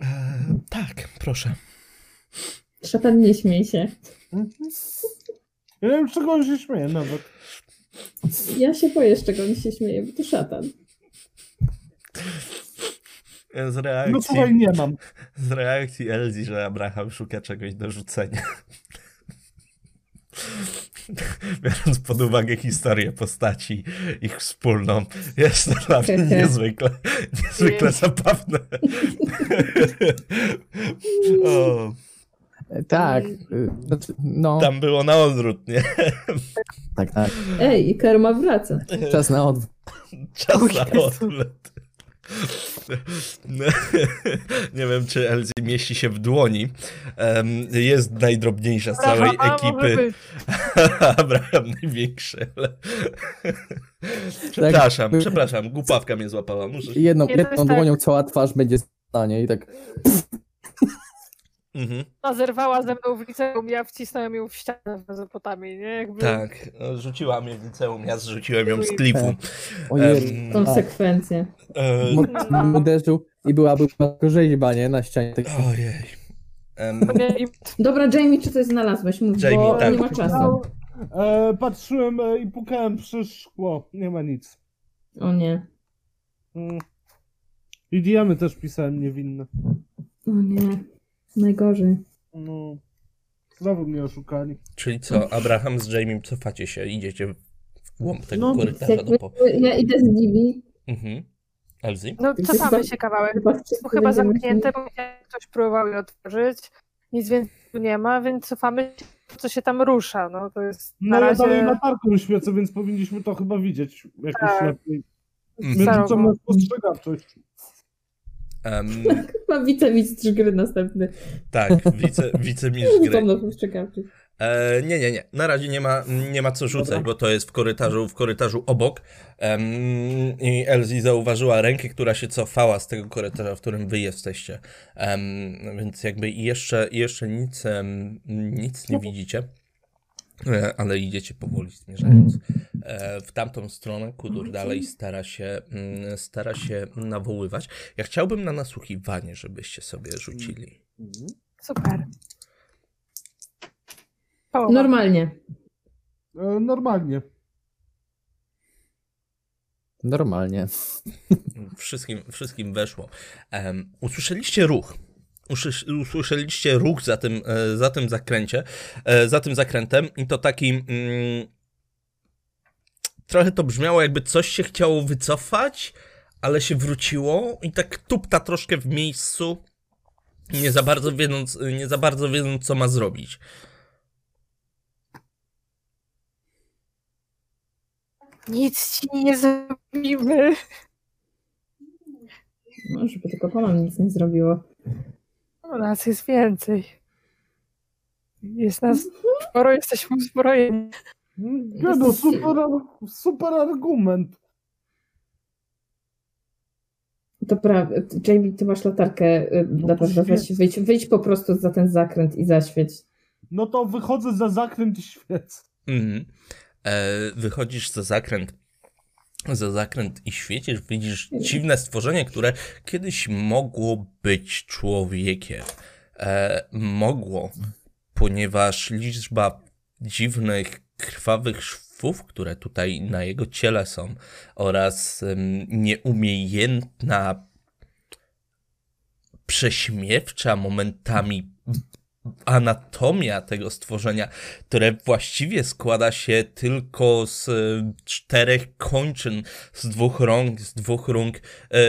Eee, tak, proszę. Szatan, nie śmiej się. Mhm. Ja nie wiem, czego on się śmieje nawet. Ja się boję, z czego on się śmieje, bo to szatan. Z No reakcji, słuchaj, nie mam. z reakcji Elzi, że Abraham szuka czegoś do rzucenia. Biorąc pod uwagę historię postaci, ich wspólną, jest to dla mnie niezwykle, niezwykle zabawne. o, Tak, znaczy, no, Tam było na odwrót, nie? tak, tak. Ej, karma wraca. Czas na odwrót. Czas na odwrót. Nie wiem, czy Elzy mieści się w dłoni. Jest najdrobniejsza z całej Aha, może ekipy. Abraham największy, ale... Przepraszam, Tak. przepraszam, głupawka mnie złapała. Muszę... Jedną, jedną tak. dłonią cała twarz będzie stanie i tak. Mhm, Ona zerwała ze mną w liceum, ja wcisnąłem ją w ścianę w Mezopotamii, nie? Jakby... tak, rzuciła mnie w liceum, ja zrzuciłem ją z klifu. Ojej, Em, Konsekwencje. mocno uderzył i byłaby rzeźba, nie? Na ścianie. Tak, Ojej. I Dobra, Jamie, czy coś znalazłeś? Mów, Jamie, bo tak. nie ma czasu. E, patrzyłem e, i pukałem przez szkło. Nie ma nic. O nie. Mm. I diamy też pisałem niewinne. O nie. Najgorzej. No. Znowu mnie oszukali. Czyli co, Abraham z Jamie cofacie się, idziecie w głąb tego No, korytarza do po... ja idę z Divi. Mhm. Elzy? No, cofamy się kawałek. Chyba, To chyba zamknięte, bo ktoś próbował je otworzyć. Nic więcej tu nie ma, więc cofamy się, co się tam rusza. No to jest No na ja razie... dalej latarką świecę, więc powinniśmy to chyba widzieć jakoś Tak. lepiej. My Starą- rzucamy spostrzegawczość. Chyba wicemistrz gry następny. tak, wice, wicemistrz gry. E, nie, nie, nie. Na razie nie ma, nie ma co rzucać, Dobra. bo to jest w korytarzu, w korytarzu obok. Em, I Elzy zauważyła rękę, która się cofała z tego korytarza, w którym wy jesteście. Em, więc jakby jeszcze, jeszcze nic, nic nie widzicie. E, Ale idziecie powoli zmierzając e, w tamtą stronę. Kudur dalej stara się, mm, stara się nawoływać. Ja chciałbym na nasłuchiwanie, żebyście sobie rzucili. Super. Połowa. Normalnie. E, normalnie. Normalnie. Wszystkim, wszystkim weszło. Em, usłyszeliście ruch. Usłyszeliście ruch za tym, e, za tym zakręcie, e, za tym zakrętem i to taki mm, trochę to brzmiało jakby coś się chciało wycofać, ale się wróciło i tak tupta troszkę w miejscu, nie za bardzo wiedząc, nie za bardzo wiedząc co ma zrobić. Nic ci nie zrobimy. No, żeby tylko nam nic nie zrobiło. U nas jest więcej. Jest nas sporo, jesteśmy uzbrojeni. Nie no, super, super argument. To prawda. Jamie, ty masz latarkę. y, No Na to pewno weź, wyjdź, wyjdź po prostu za ten zakręt i zaświeć. No to wychodzę za zakręt i świecę. Mhm. E, wychodzisz za zakręt, za zakręt i świecisz, widzisz dziwne stworzenie, które kiedyś mogło być człowiekiem. E, mogło, ponieważ liczba dziwnych, krwawych szwów, które tutaj na jego ciele są, oraz em, nieumiejętna, prześmiewcza momentami anatomia tego stworzenia, które właściwie składa się tylko z e, czterech kończyn, z dwóch rąk, z dwóch rąk, e,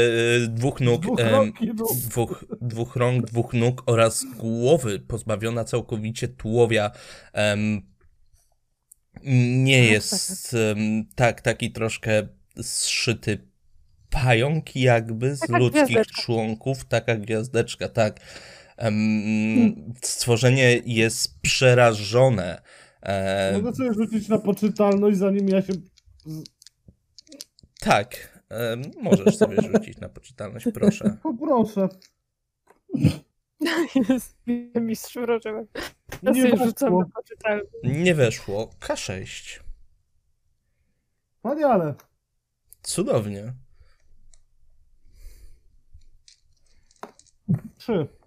dwóch nóg, Dwóch nóg. dwóch, dwóch rąk, dwóch nóg oraz głowy pozbawiona całkowicie tułowia. nie Tak, jest em, tak, taki troszkę zszyty pająk jakby z Taka ludzkich gwiazdeczka. członków, taka gwiazdeczka, tak. Em, stworzenie jest przerażone. Mogę sobie rzucić na poczytalność, zanim ja się... tak, możesz sobie rzucić na poczytalność, proszę. Poproszę. Jest mistrz wrożyłem. Ja Nie weszło. Nie weszło. K6. Wspaniale. Cudownie. Trzy.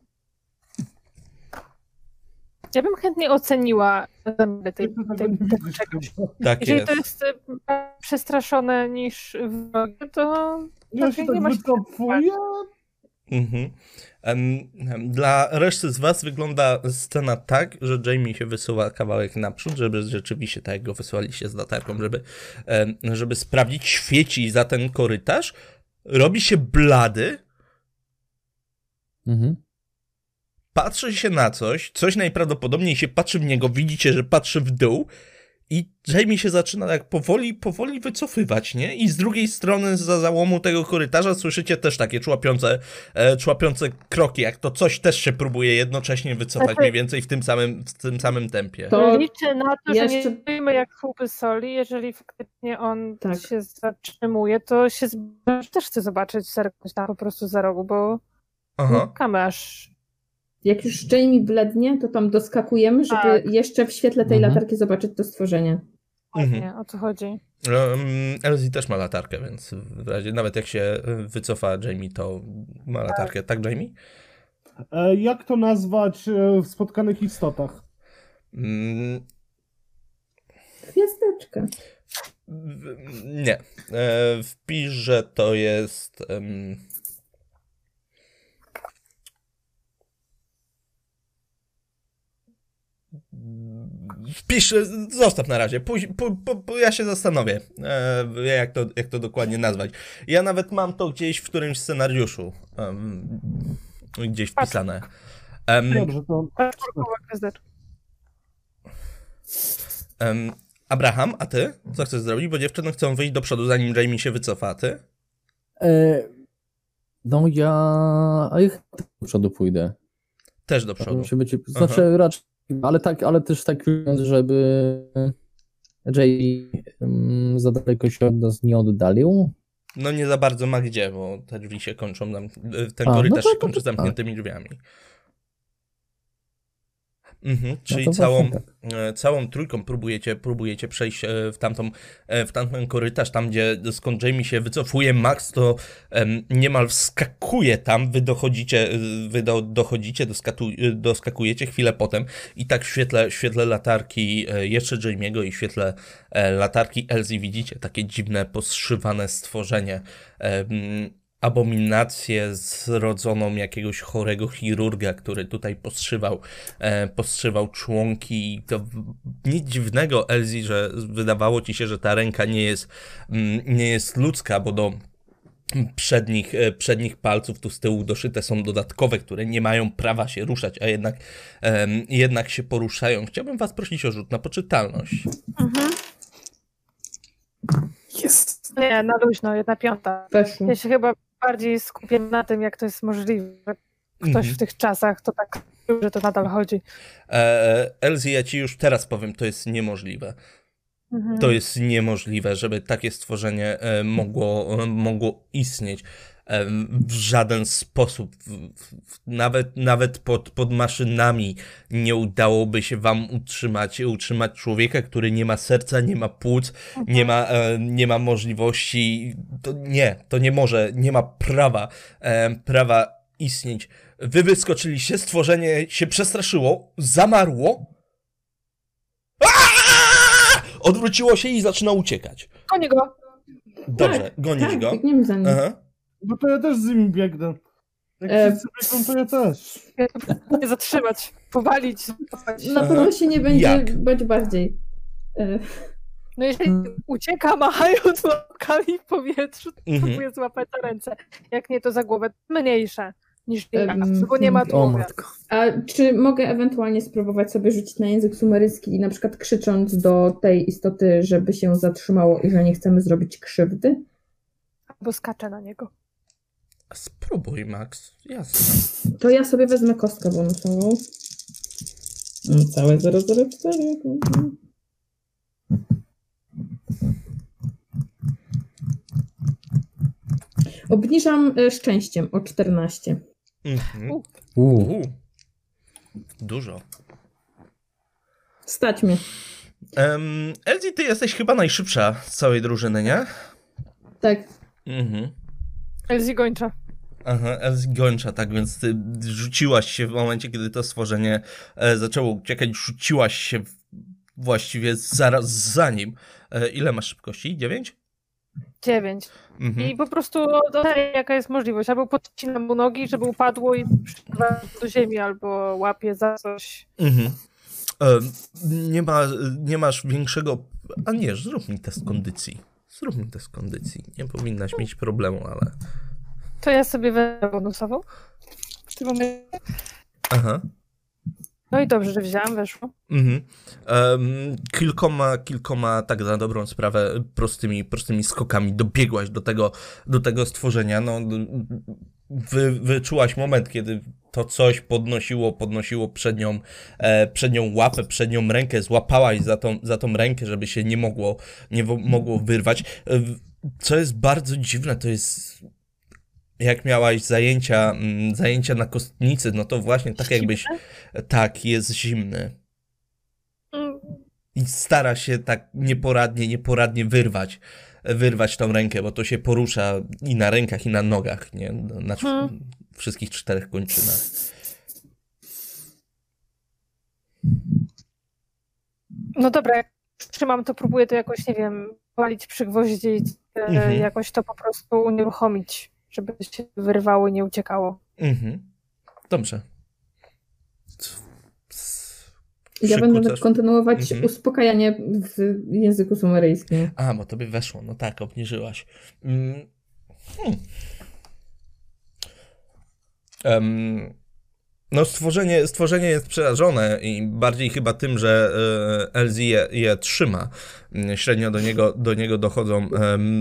Ja bym chętnie oceniła zamiary tej, tej, nie tego czegoś. Tak Jeżeli jest. to jest y, przestraszone niż wrogie, to Ja się nie tak ma się wycofuję. Mhm. Dla reszty z was wygląda scena tak, że Jamie się wysuwa kawałek naprzód, żeby rzeczywiście tak jak go wysłaliście z latarką, żeby, żeby sprawdzić, świeci za ten korytarz, robi się blady, Mhm. Patrzy się na coś, coś najprawdopodobniej się patrzy w niego, widzicie, że patrzy w dół i Jamie się zaczyna tak powoli, powoli wycofywać, nie? I z drugiej strony, za załomu tego korytarza słyszycie też takie człapiące, e, człapiące kroki, jak to coś też się próbuje jednocześnie wycofać Znaczy- mniej więcej w tym samym, w tym samym tempie. To Liczę na to, jeszcze- że nie stoimy jak słupy soli. Jeżeli faktycznie on Tak. się zatrzymuje, to się zbliżasz. Też chcę zobaczyć, zerknąć tam po prostu za rogu, bo Aha. czekamy aż... jak już Jamie blednie, to tam doskakujemy, żeby Tak. jeszcze w świetle tej Mhm. latarki zobaczyć to stworzenie. Mhm. Nie, o co chodzi. Um, Elsie też ma latarkę, więc w razie, nawet jak się wycofa Jamie, to ma latarkę. Tak, Jamie? E, Jak to nazwać e, w spotkanych istotach? Mm, Gwiazdeczka. w- nie. E, wpisz, że to jest... Wpisz, zostaw na razie, Póź, po, po, po, ja się zastanowię, e, jak, to, jak to dokładnie nazwać. Ja nawet mam to gdzieś w którymś scenariuszu, gdzieś wpisane. Dobrze, to Abraham, a ty? Co chcesz zrobić? Bo dziewczyny chcą wyjść do przodu, zanim Jamie się wycofa, a ty? E, no ja... A ja do przodu pójdę. Też do przodu. Musi być, znaczy raczej, ale tak, ale też tak, żeby Jay mm, za daleko się od nas nie oddalił. No nie za bardzo ma gdzie, bo te drzwi się kończą, nam, ten A, no korytarz to- się to- kończy to- zamkniętymi drzwiami. Mhm, No czyli całą, tak. e, całą trójką próbujecie, próbujecie przejść e, w, tamtą, e, w tamten korytarz, tam gdzie skąd Jamie się wycofuje, Max to em, niemal wskakuje tam, wy dochodzicie, wy do, dochodzicie, doskatu, doskakujecie chwilę potem i tak w świetle, w świetle latarki jeszcze Jamie'ego i w świetle latarki Elsie widzicie takie dziwne, poszywane stworzenie, abominację zrodzoną jakiegoś chorego chirurga, który tutaj postrzywał, e, postrzywał członki. I To nic dziwnego, Elsie, że wydawało ci się, że ta ręka nie jest, mm, nie jest ludzka, bo do przednich, e, przednich palców tu z tyłu doszyte są dodatkowe, które nie mają prawa się ruszać, a jednak, jednak się poruszają. Chciałbym was prosić o rzut na poczytalność. Mhm. Jest. Nie, na luźno, jedna piąta. Weszło. Ja się chyba bardziej skupię na tym, jak to jest możliwe. Ktoś Mhm. w tych czasach to tak, że to nadal chodzi. E, Elsie, ja ci już teraz powiem, to jest niemożliwe. Mhm. To jest niemożliwe, żeby takie stworzenie e, mogło, e, mogło istnieć e, w żaden sposób. Nawet nawet pod, pod maszynami nie udałoby się wam utrzymać, utrzymać człowieka, który nie ma serca, nie ma płuc, nie ma, e, nie ma możliwości. To nie, to nie może, nie ma prawa, e, prawa istnieć. Wy wyskoczyliście, stworzenie się przestraszyło, zamarło. Aaaa! Odwróciło się i zaczyna uciekać. Koni go! Dobrze, gonić tak, go. za nim. Aha. No to ja też z nimi biegnę. Jak E, wszyscy biegną, to ja też. Nie zatrzymać, powalić. Na pewno się nie będzie Jak? bać bardziej. E, No jeżeli ucieka machając łapkami w powietrzu, to Mhm. próbuje złapać za ręce. Jak nie, to za głowę mniejsze niż Em, um, bo nie ma tułowia. matko. A czy mogę ewentualnie spróbować sobie rzucić na język sumeryjski i na przykład krzycząc do tej istoty, żeby się zatrzymało i że nie chcemy zrobić krzywdy? Bo skacze na niego. Spróbuj, Max. Jasne. To ja sobie wezmę kostkę bonusową. Mm, Całe 004. Obniżam e, szczęściem o 14. Mhm. U. Dużo. Stać mnie. Um, Elsie, ty jesteś chyba najszybsza z całej drużyny, nie? Tak. Mhm. Elzi gończa. Aha, Elsie gończa, tak więc ty rzuciłaś się w momencie, kiedy to stworzenie e, zaczęło uciekać, rzuciłaś się właściwie zaraz za nim. E, ile masz szybkości? Dziewięć? Dziewięć. Mhm. I po prostu dodaję, jaka jest możliwość. Albo podcinam mu nogi, żeby upadło i przybywa do ziemi, albo łapie za coś. Mhm. E, nie, ma, nie masz większego. A nie, zrób mi test kondycji. Zrób mi test kondycji. Nie powinnaś mieć problemu, ale. To ja sobie wezmę bonusową. W tym momencie Aha. No i dobrze, że wzięłam, weszło. Mhm. Em, kilkoma, kilkoma, tak na dobrą sprawę, prostymi, prostymi skokami dobiegłaś do tego, do tego stworzenia. No, wy, wyczułaś moment, kiedy to coś podnosiło, podnosiło przednią, e, przednią łapę, przednią rękę, złapałaś za tą, za tą rękę, żeby się nie mogło, nie mogło wyrwać. E, co jest bardzo dziwne, to jest jak miałaś zajęcia, mm, zajęcia na kostnicy, no to właśnie tak jakbyś, tak, jest zimny. Mm, i stara się tak nieporadnie, nieporadnie wyrwać, wyrwać tą rękę, bo to się porusza i na rękach, i na nogach, nie? Na Mhm. wszystkich czterech kończynach. No dobra, jak trzymam, to próbuję to jakoś, nie wiem, walić, przygwoździć, e, Mhm. jakoś to po prostu unieruchomić, żeby się wyrwało i nie uciekało. Mhm. Dobrze. Ja będę tak kontynuować Mhm. uspokajanie w języku sumeryjskim. A, bo tobie weszło, no tak, obniżyłaś. Mm. Hmm. Em, no stworzenie, stworzenie jest przerażone i bardziej chyba tym, że e, LZ je, je trzyma. Mm, Średnio do niego, do niego dochodzą,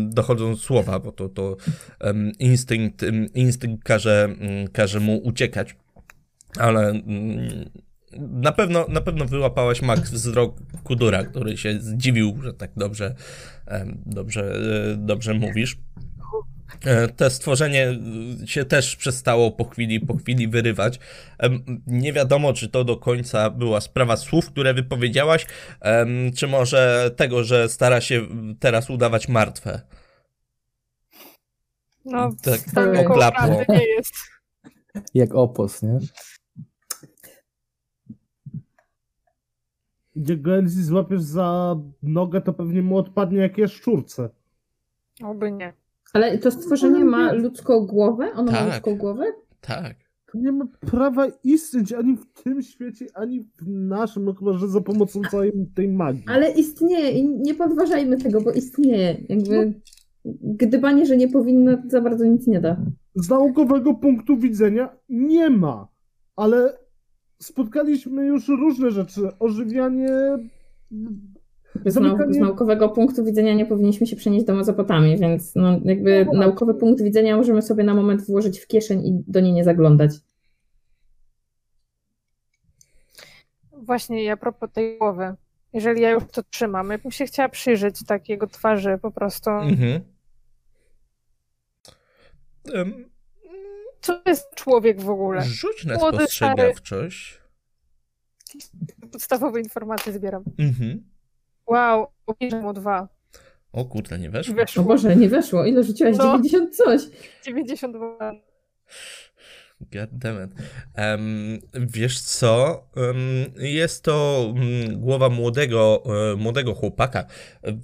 dochodzą słowa, bo to, to instynkt, instynkt każe, mm, każe mu uciekać. Ale na pewno, na pewno wyłapałaś Max wzrok Kudura, który się zdziwił, że tak dobrze, dobrze, e, dobrze mówisz. E, To stworzenie się też przestało po chwili, po chwili wyrywać. Nie wiadomo, czy to do końca była sprawa słów, które wypowiedziałaś, czy może tego, że stara się teraz udawać martwe. No, Tak, koło oklapło. nie jest. Jak opos, nie? Jak go Elzi złapiesz za nogę, to pewnie mu odpadnie jak jaszczurce. Oby nie. Ale to stworzenie ma ludzką głowę? Ono Tak. ma ludzką głowę? Tak. To nie ma prawa istnieć ani w tym świecie, ani w naszym, no chyba, że za pomocą całej tej magii. Ale istnieje i nie podważajmy tego, bo istnieje. Jakby gdybanie, że nie powinno, to za bardzo nic nie da. Z naukowego punktu widzenia nie ma, ale spotkaliśmy już różne rzeczy. Ożywianie. Z, nau z naukowego punktu widzenia nie powinniśmy się przenieść do Mezopotamii, więc no, jakby No naukowy punkt widzenia możemy sobie na moment włożyć w kieszeń i do niej nie zaglądać. Właśnie, a propos tej głowy. Jeżeli ja już to trzymam, ja bym się chciała przyjrzeć tak jego twarzy po prostu. Mhm. Co to jest człowiek w ogóle? Rzuć na Młody, spostrzegawczość. Podstawowe informacje zbieram. Mhm. Wow, obniżam o dwa. O kurde, nie I weszło. O weszło. Boże, nie weszło. Ile rzuciłaś? No. 90 coś. 92. God damn it. Em, wiesz co? Em, jest to mm, głowa młodego, e, młodego chłopaka.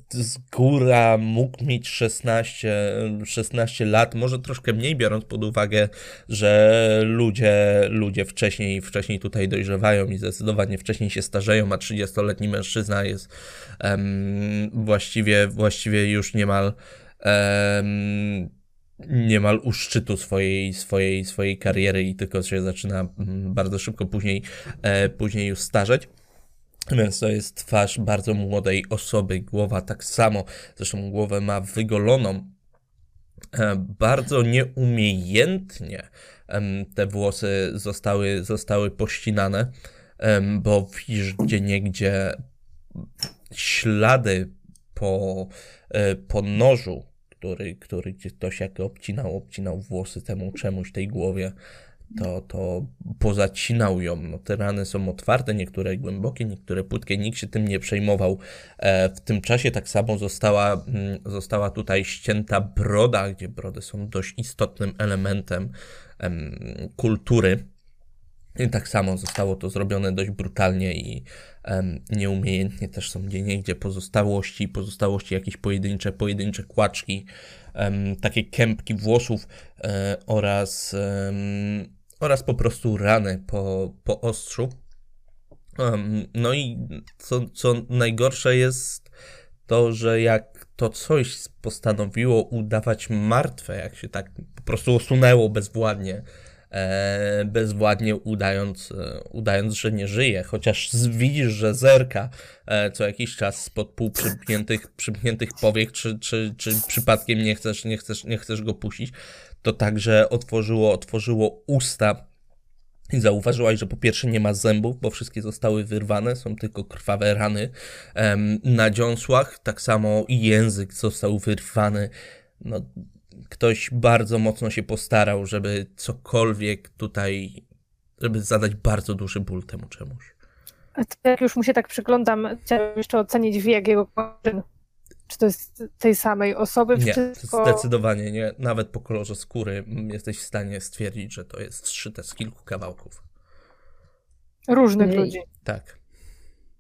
Z góra mógł mieć 16, 16 lat, może troszkę mniej, biorąc pod uwagę, że ludzie, ludzie wcześniej, wcześniej tutaj dojrzewają i zdecydowanie wcześniej się starzeją, a 30-letni mężczyzna jest em, właściwie, właściwie już niemal em, niemal u szczytu swojej, swojej, swojej kariery i tylko się zaczyna mm, bardzo szybko później, e, później już starzeć. Więc to jest twarz bardzo młodej osoby, głowa tak samo, zresztą głowę ma wygoloną. E, bardzo nieumiejętnie te włosy zostały, zostały pościnane, bo widzisz gdzie niegdzie ślady po, e, po nożu, który, który gdzie ktoś jak obcinał, obcinał włosy temu czemuś tej głowie, to, to pozacinał ją. No, te rany są otwarte, niektóre głębokie, niektóre płytkie, nikt się tym nie przejmował. E, w tym czasie tak samo została, mm, została tutaj ścięta broda, gdzie brody są dość istotnym elementem em, kultury. I tak samo zostało to zrobione dość brutalnie i em, nieumiejętnie też są gdzie niegdzie pozostałości, pozostałości jakieś pojedyncze, pojedyncze kłaczki, em, takie kępki włosów e, oraz, oraz po prostu rany po, po ostrzu. No i co, co najgorsze jest to, że jak to coś postanowiło udawać martwe, jak się tak po prostu osunęło bezwładnie, bezwładnie udając, e, udając, że nie żyje, chociaż widzisz, że zerka e, co jakiś czas spod pół przymkniętych, przymkniętych powiek, czy, czy, czy przypadkiem nie chcesz, nie, chcesz, nie chcesz go puścić, to także otworzyło, otworzyło usta i zauważyłaś, że po pierwsze nie ma zębów, bo wszystkie zostały wyrwane, są tylko krwawe rany em, na dziąsłach, tak samo język został wyrwany. No, ktoś bardzo mocno się postarał, żeby cokolwiek tutaj, żeby zadać bardzo duży ból temu czemuś. A to jak już mu się tak przyglądam, chciałabym jeszcze ocenić wiek jego kończyn. Czy to jest tej samej osoby? Nie, Wszystko... zdecydowanie nie. Nawet po kolorze skóry jesteś w stanie stwierdzić, że to jest zszyte z kilku kawałków. Różnych ludzi. Tak.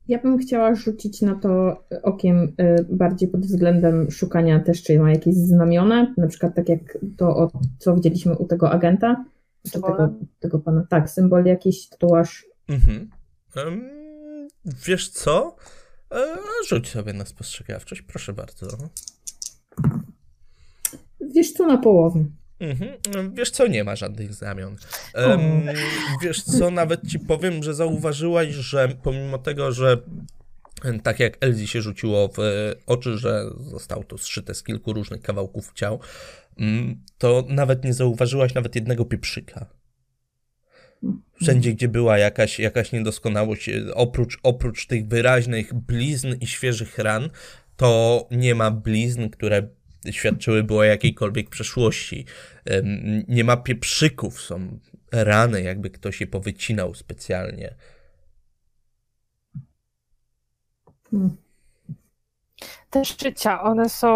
Ja bym chciała rzucić na to okiem y, bardziej pod względem szukania też, czy ma jakieś znamiona, na przykład tak jak to, o, co widzieliśmy u tego agenta, czy tego, tego pana. Tak, symbol jakiś, tatuaż. Mhm. Em, wiesz co? E, rzuć sobie na spostrzegawczość, proszę bardzo. Wiesz co, na połowę. Mhm. Wiesz co, nie ma żadnych znamion. Em, wiesz co, nawet ci powiem, że zauważyłaś, że pomimo tego, że tak jak Elzi się rzuciło w e, oczy, że zostało to zszyte z kilku różnych kawałków ciał, mm, to nawet nie zauważyłaś nawet jednego pieprzyka. Wszędzie, gdzie była jakaś, jakaś niedoskonałość, e, oprócz, oprócz tych wyraźnych blizn i świeżych ran, to nie ma blizn, które świadczyłyby o jakiejkolwiek przeszłości. Nie ma pieprzyków, są rany, jakby ktoś je powycinał specjalnie. Hmm. Te szczycia, one są,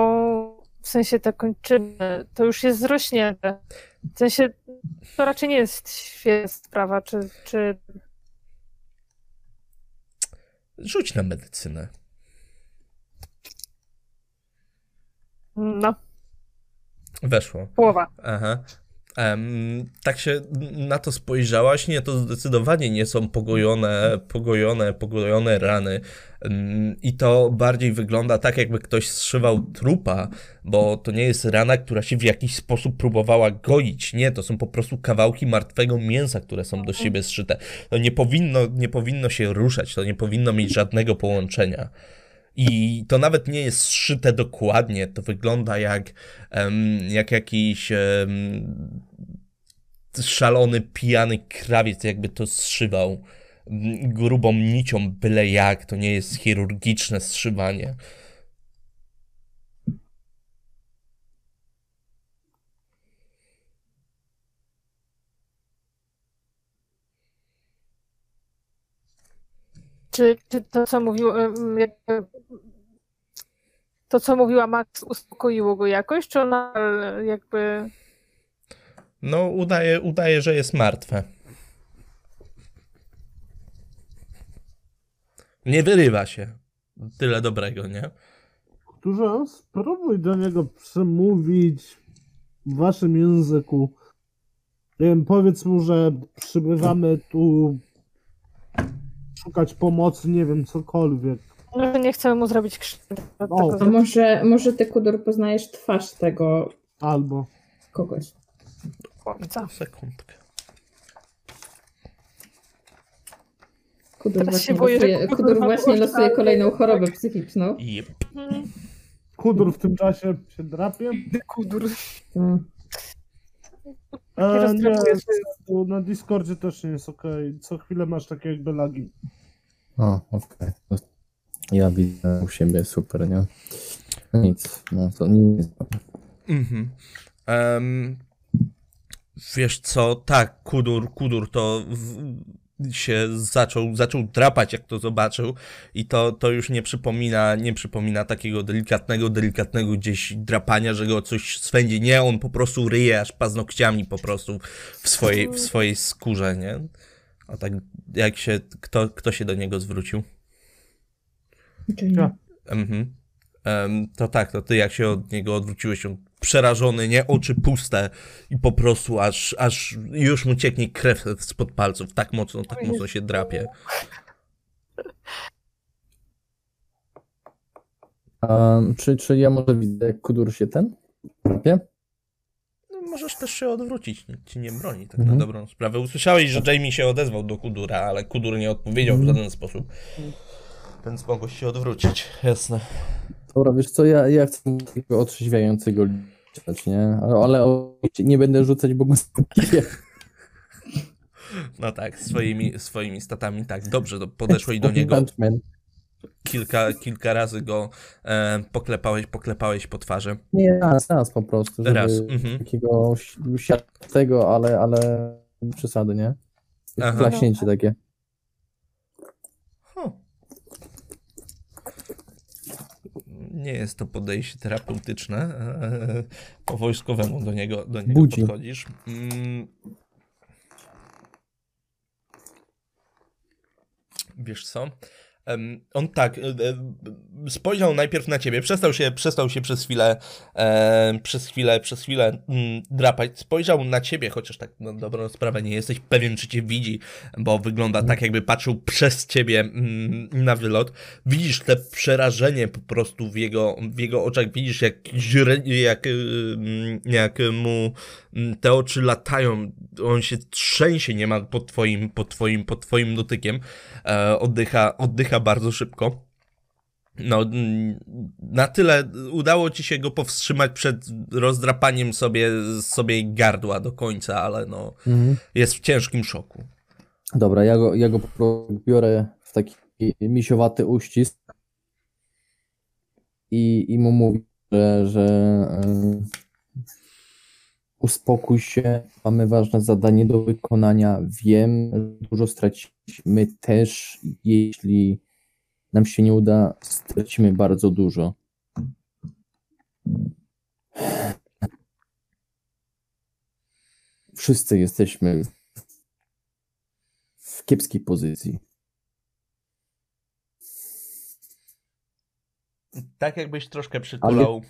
w sensie te kończyny, to już jest zrośnięte. W sensie, to raczej nie jest świetna sprawa, czy, czy Rzuć na medycynę. no, Weszło. połowa. Aha. Em, tak się na to spojrzałaś, nie, to zdecydowanie nie są pogojone, pogojone, pogojone rany. Em, I to bardziej wygląda tak, jakby ktoś zszywał trupa, bo to nie jest rana, która się w jakiś sposób próbowała goić. Nie, to są po prostu kawałki martwego mięsa, które są do siebie zszyte. To nie powinno, nie powinno się ruszać, to nie powinno mieć żadnego połączenia. I to nawet nie jest zszyte dokładnie, to wygląda jak, jak jakiś szalony, pijany krawiec, jakby to zszywał grubą nicią, byle jak. To nie jest chirurgiczne zszywanie. Czy, czy to, co mówił, to, co mówiła Max, uspokoiło go jakoś, czy ona e, jakby... No, udaje, udaje, że jest martwe. Nie wyrywa się. Tyle dobrego, nie? Którze spróbuj do niego przemówić w waszym języku. Powiedz mu, że przybywamy tu szukać pomocy, nie wiem, cokolwiek. Że nie chcemy mu zrobić krzywdy. O. A może, może ty, Kudur, poznajesz twarz tego Albo. kogoś. chłopca. Sekundkę. Kudur Teraz właśnie, się boję, że losuje, Kudur Kudur ma właśnie głośno, losuje ale- kolejną chorobę psychiczną. Jep. Mhm. Kudur w tym czasie się drapie. Kudur. Mm. E, nie, tu na Discordzie też nie jest okej. Co chwilę masz takie jakby lagi. O, okej. Ja widzę u siebie, super, nie? No Nic, no to nic. Mhm. Em, wiesz co, tak, Kudur, Kudur to w, się zaczął, zaczął drapać, jak to zobaczył i to, to już nie przypomina, nie przypomina takiego delikatnego, delikatnego gdzieś drapania, że go coś swędzi. Nie, on po prostu ryje aż paznokciami po prostu w swojej, w swojej skórze, nie? A tak jak się, kto, kto się do niego zwrócił? Czyli. Mhm. To tak, to ty jak się od niego odwróciłeś, on przerażony, nie? Oczy puste i po prostu aż, aż już mu cieknie krew spod palców. Tak mocno, tak mocno się drapie. A, czy, czy ja może widzę, jak Kudur się ten? drapie? No, możesz też się odwrócić, nikt ci nie broni, tak Mhm. na dobrą sprawę. Usłyszałeś, że Jamie się odezwał do Kudura, ale Kudur nie odpowiedział w Mhm. żaden sposób. Więc mogłeś się odwrócić, jasne. Dobra, wiesz co, ja, ja chcę takiego otrzeźwiającego nie? Ale, oczywiście nie będę rzucać, bo go zgubię. No tak, swoimi, swoimi statami, tak. Dobrze, podeszłeś do niego, kilka, kilka razy go e, poklepałeś, poklepałeś po twarzy. Nie, raz, raz po prostu, żeby Raz, mhm. takiego siatego, ale, ale przesady, nie? Klaśnięcie takie. Nie jest to podejście terapeutyczne. e, Po wojskowemu do niego, do niego Budzi. podchodzisz. Mm. Wiesz co? On tak, e, e, spojrzał najpierw na ciebie, przestał się, przestał się przez chwilę, e, przez chwilę, przez chwilę mm, drapać, spojrzał na ciebie, chociaż tak na dobrą sprawę nie jesteś pewien, czy cię widzi, bo wygląda tak, jakby patrzył przez ciebie mm, na wylot. Widzisz te przerażenie po prostu w jego, w jego oczach, widzisz jak, jak, ym, jak mu mm, te oczy latają, on się trzęsie niemal pod twoim, pod twoim, pod twoim dotykiem, e, oddycha, oddycha bardzo szybko. No, mm, na tyle udało ci się go powstrzymać przed rozdrapaniem sobie, sobie gardła do końca, ale no, Mhm. jest w ciężkim szoku. Dobra, ja go, ja go biorę w taki misiowaty uścisk i, i mu mówię, że, że y, uspokój się, mamy ważne zadanie do wykonania. Wiem, że dużo straciliśmy też, jeśli nam się nie uda, stracimy bardzo dużo. Wszyscy jesteśmy w kiepskiej pozycji. Tak jakbyś troszkę przytulał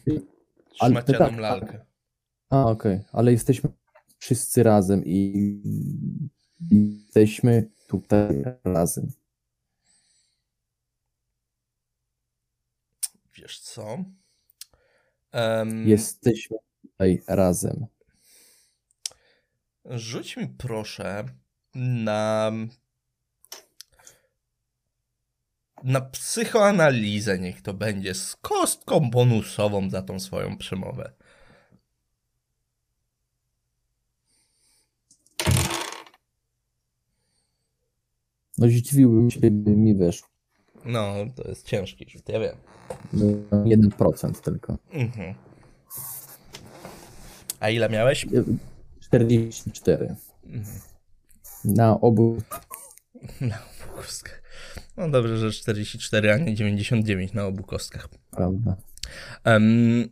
ale szmacianą tak, lalkę. A, okej, ale jesteśmy wszyscy razem i jesteśmy tutaj razem. Wiesz co? Em, Jesteśmy tutaj razem. Rzuć mi proszę na. Na psychoanalizę niech to będzie z kostką bonusową za tą swoją przemowę. No zdziwiłbym się, gdyby mi weszło. No, to jest ciężki rzut, ja wiem. No, 1% tylko. Mhm. A ile miałeś? 44. Mhm. Na obu. Na obu kostkach. No dobrze, że 44, a nie 99 na obu kostkach. Prawda. Em,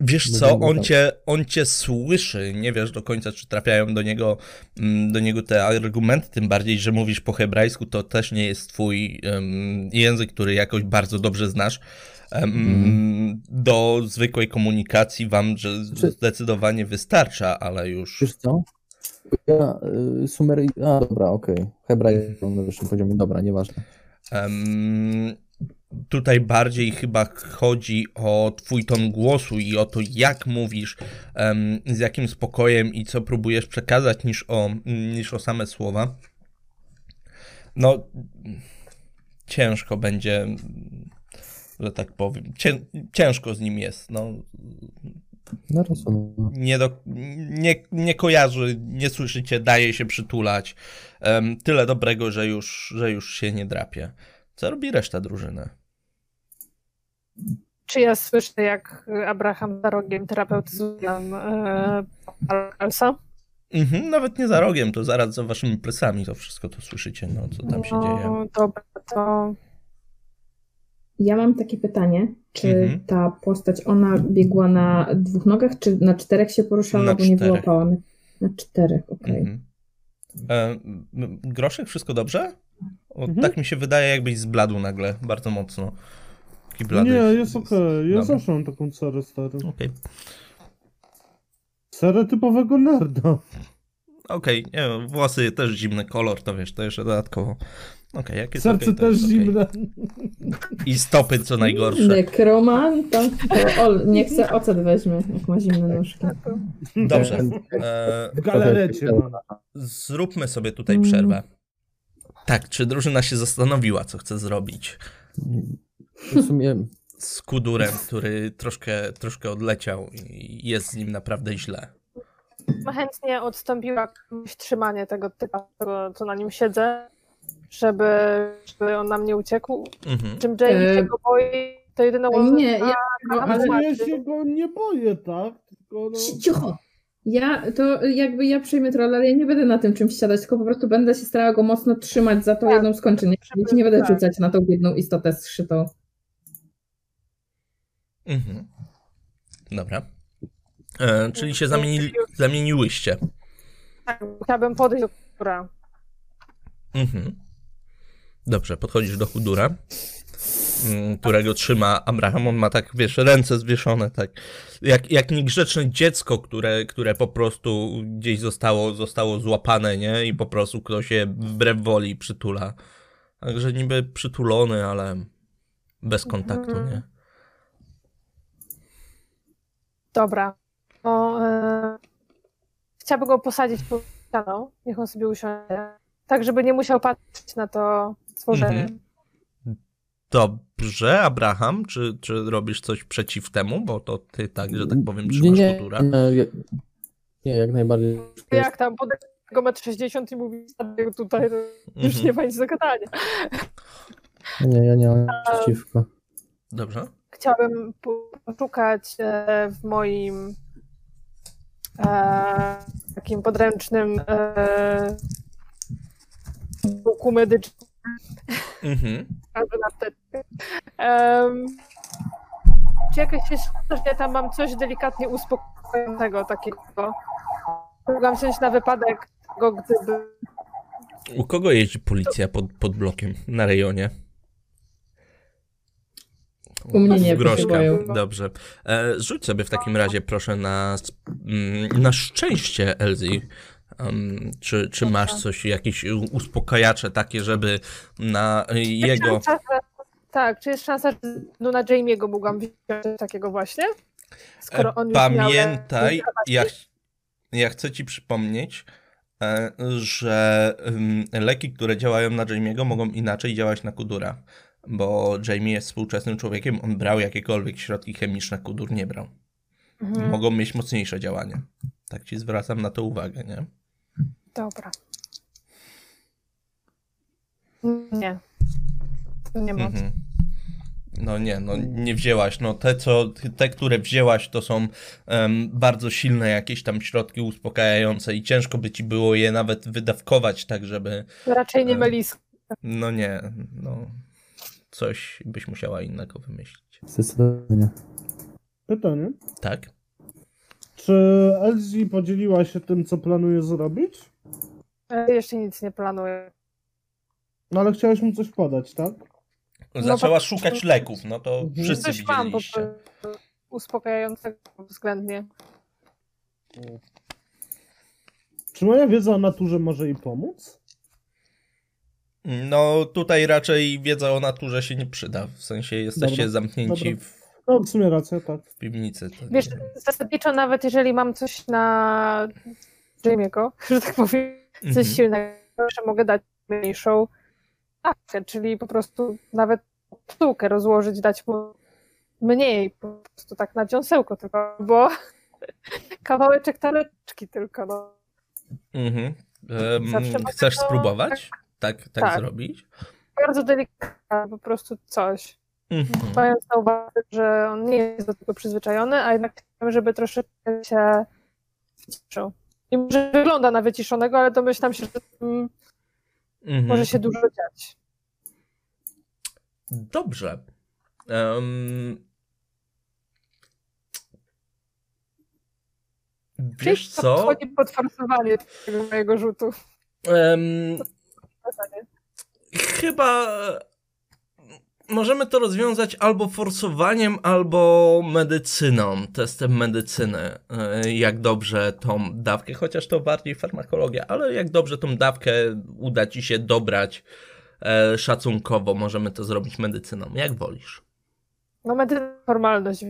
wiesz No co, on cię, on cię słyszy, nie wiesz do końca, czy trafiają do niego, mm, do niego te argumenty, tym bardziej, że mówisz po hebrajsku, to też nie jest twój em, język, który jakoś bardzo dobrze znasz. Em, Mhm. Do zwykłej komunikacji wam że Czy- zdecydowanie wystarcza, ale już... Wiesz co? Ja y, sumery... A, dobra, okej. Hebraj na wyższym poziomie. Dobra, nieważne. Em, tutaj bardziej chyba chodzi o twój ton głosu i o to, jak mówisz, z jakim spokojem i co próbujesz przekazać, niż o, niż o same słowa. No, ciężko będzie, że tak powiem. Cię, ciężko z nim jest. No, No rozumiem. nie, do, nie, nie kojarzy, nie słyszycie, daje się przytulać. Em, tyle dobrego, że już, że już się nie drapie. Co robi reszta drużyny? Czy ja słyszę, jak Abraham za rogiem terapeutyzuje Elsa? Mhm, nawet nie za rogiem, to zaraz za waszymi plecami to wszystko to słyszycie, no co tam się dzieje. No, dobra, to Ja mam takie pytanie, czy Mhm. ta postać, ona biegła na dwóch nogach, czy na czterech się poruszała, Na bo nie czterech. wyłapałam? Na czterech, okej. Mhm. E, groszek, wszystko dobrze? O, Mhm. Tak mi się wydaje, jakbyś zbladł nagle, bardzo mocno. Taki blady. Nie, jest okej. Ja Dobra. zawsze mam taką cerę stary. Okej, Cerę typowego nerda. Okej, nie wiem, włosy też zimny kolor, to wiesz, to jeszcze dodatkowo Okej, jest Serce to też okej. zimne. I stopy co najgorsze. Nekromanta. Ol, niech se ocet weźmie, jak ma zimne nóżki. Dobrze. E, W galarecie. no. zróbmy sobie tutaj przerwę. Tak, czy drużyna się zastanowiła, co chce zrobić W sumie z Kudurem, który troszkę, troszkę odleciał i jest z nim naprawdę źle. Chętnie odstąpiła trzymanie tego typa, co na nim siedzę, żeby, żeby on nam nie uciekł. Mhm. Czym Jamie E, się go boi, to jedyną Nie, ja, no, Ale- ja się go nie boję, tak? Tylko no... cicho. Ja to jakby ja przejmę troll, ale ja nie będę na tym czymś siadać, tylko po prostu będę się starała go mocno trzymać za tą Tak. jedną skończenie. Ja się nie będę Tak. rzucać na tą biedną istotę zszytą. Mhm. Dobra. E, czyli się zamienili, zamieniłyście. Tak, chciałabym podejść do która. Mhm. Dobrze, podchodzisz do Kudura, mm, którego trzyma Abraham. On ma tak, wiesz, ręce zwieszone, tak. Jak, jak niegrzeczne dziecko, które, które po prostu gdzieś zostało, zostało złapane, nie? I po prostu ktoś je wbrew woli przytula. Także niby przytulony, ale bez kontaktu, Mhm. nie? Dobra. No, e, chciałabym go posadzić pod ścianą, niech on sobie usiądzie. Tak, żeby nie musiał patrzeć na to stworzenie. Mhm. Dobrze, Abraham, czy, czy robisz coś przeciw temu? Bo to ty tak, że tak powiem, trzymasz nie, Kudura. nie, nie, jak najbardziej. Jak tam podejść do metr 60 i mówi "Stawię tutaj, to już Mhm. nie ma nic do gadania. Nie, ja nie mam nic przeciwko. Dobrze. Chciałabym po- poszukać e, w moim e, takim podręcznym e, buku medycznym Mhm. Em, czy jakieś że ja tam mam coś delikatnie uspokojającego takiego? Mogłam wziąć na wypadek tego, gdyby U kogo jeździ policja pod, pod blokiem na rejonie? U mnie nie, Groszka. boją. Dobrze. E, rzuć sobie w takim razie proszę na, mm, na szczęście, Elzi. Um, czy, czy masz coś, jakieś uspokajacze takie, żeby na jego... Szansa, tak, czy jest szansa, że no na Jamie'ego mogłam wziąć takiego właśnie? Skoro on E, już miał- Pamiętaj, ja, ch- ja chcę ci przypomnieć, e, że leki, które działają na Jamie'ego mogą inaczej działać na Kudura. Bo Jamie jest współczesnym człowiekiem, on brał jakiekolwiek środki chemiczne, Kudur nie brał. Mhm, Mogą mieć mocniejsze działanie. Tak ci zwracam na to uwagę, nie? Dobra. Nie. To nie ma. Mhm. No nie, no nie wzięłaś. No te, co, te które wzięłaś, to są em, bardzo silne jakieś tam środki uspokajające i ciężko by ci było je nawet wydawkować tak, żeby... Raczej nie meliska. No nie, no coś byś musiała innego wymyślić. Zdecydowanie. Pytanie. Tak? Czy Elsie podzieliła się tym, co planuje zrobić? E, Jeszcze nic nie planuję. No ale chciałeś mu coś podać, tak? Zaczęła bo- szukać leków, no to Mhm. wszyscy Coś mam widzieliście. prostu uspokajającego względnie. Czy moja wiedza o naturze może jej pomóc? No tutaj raczej wiedza o naturze się nie przyda. W sensie jesteście Dobra, zamknięci dobra. w, No, w sumie racja, tak. w piwnicy. To Wiesz, nie- zasadniczo nawet jeżeli mam coś na Jamie'ego, że tak powiem, coś Mhm. silnego, że mogę dać mniejszą dawkę, czyli po prostu nawet pszczółkę rozłożyć, dać mu mniej, po prostu tak na dziąsełko tylko, bo kawałeczek taleczki tylko, no. Mhm. Mogę chcesz to- spróbować? Tak, tak, Tak. zrobić? Bardzo delikatne, po prostu coś. Mhm. Mając na uwadze, że on nie jest do tego przyzwyczajony, a jednak chciałbym, żeby troszeczkę się wyciszył. I może wygląda na wyciszonego, ale domyślam się, że mm, Mhm. może się dużo dziać. Dobrze. Em, Wiesz co? Wchodzi pod forsowanie tego mojego rzutu. W zasadzie. chyba możemy to rozwiązać albo forsowaniem, albo medycyną, testem medycyny. E, Jak dobrze tą dawkę, chociaż to bardziej farmakologia, ale jak dobrze tą dawkę uda ci się dobrać e, szacunkowo możemy to zrobić medycyną, jak wolisz. No medycyna formalność,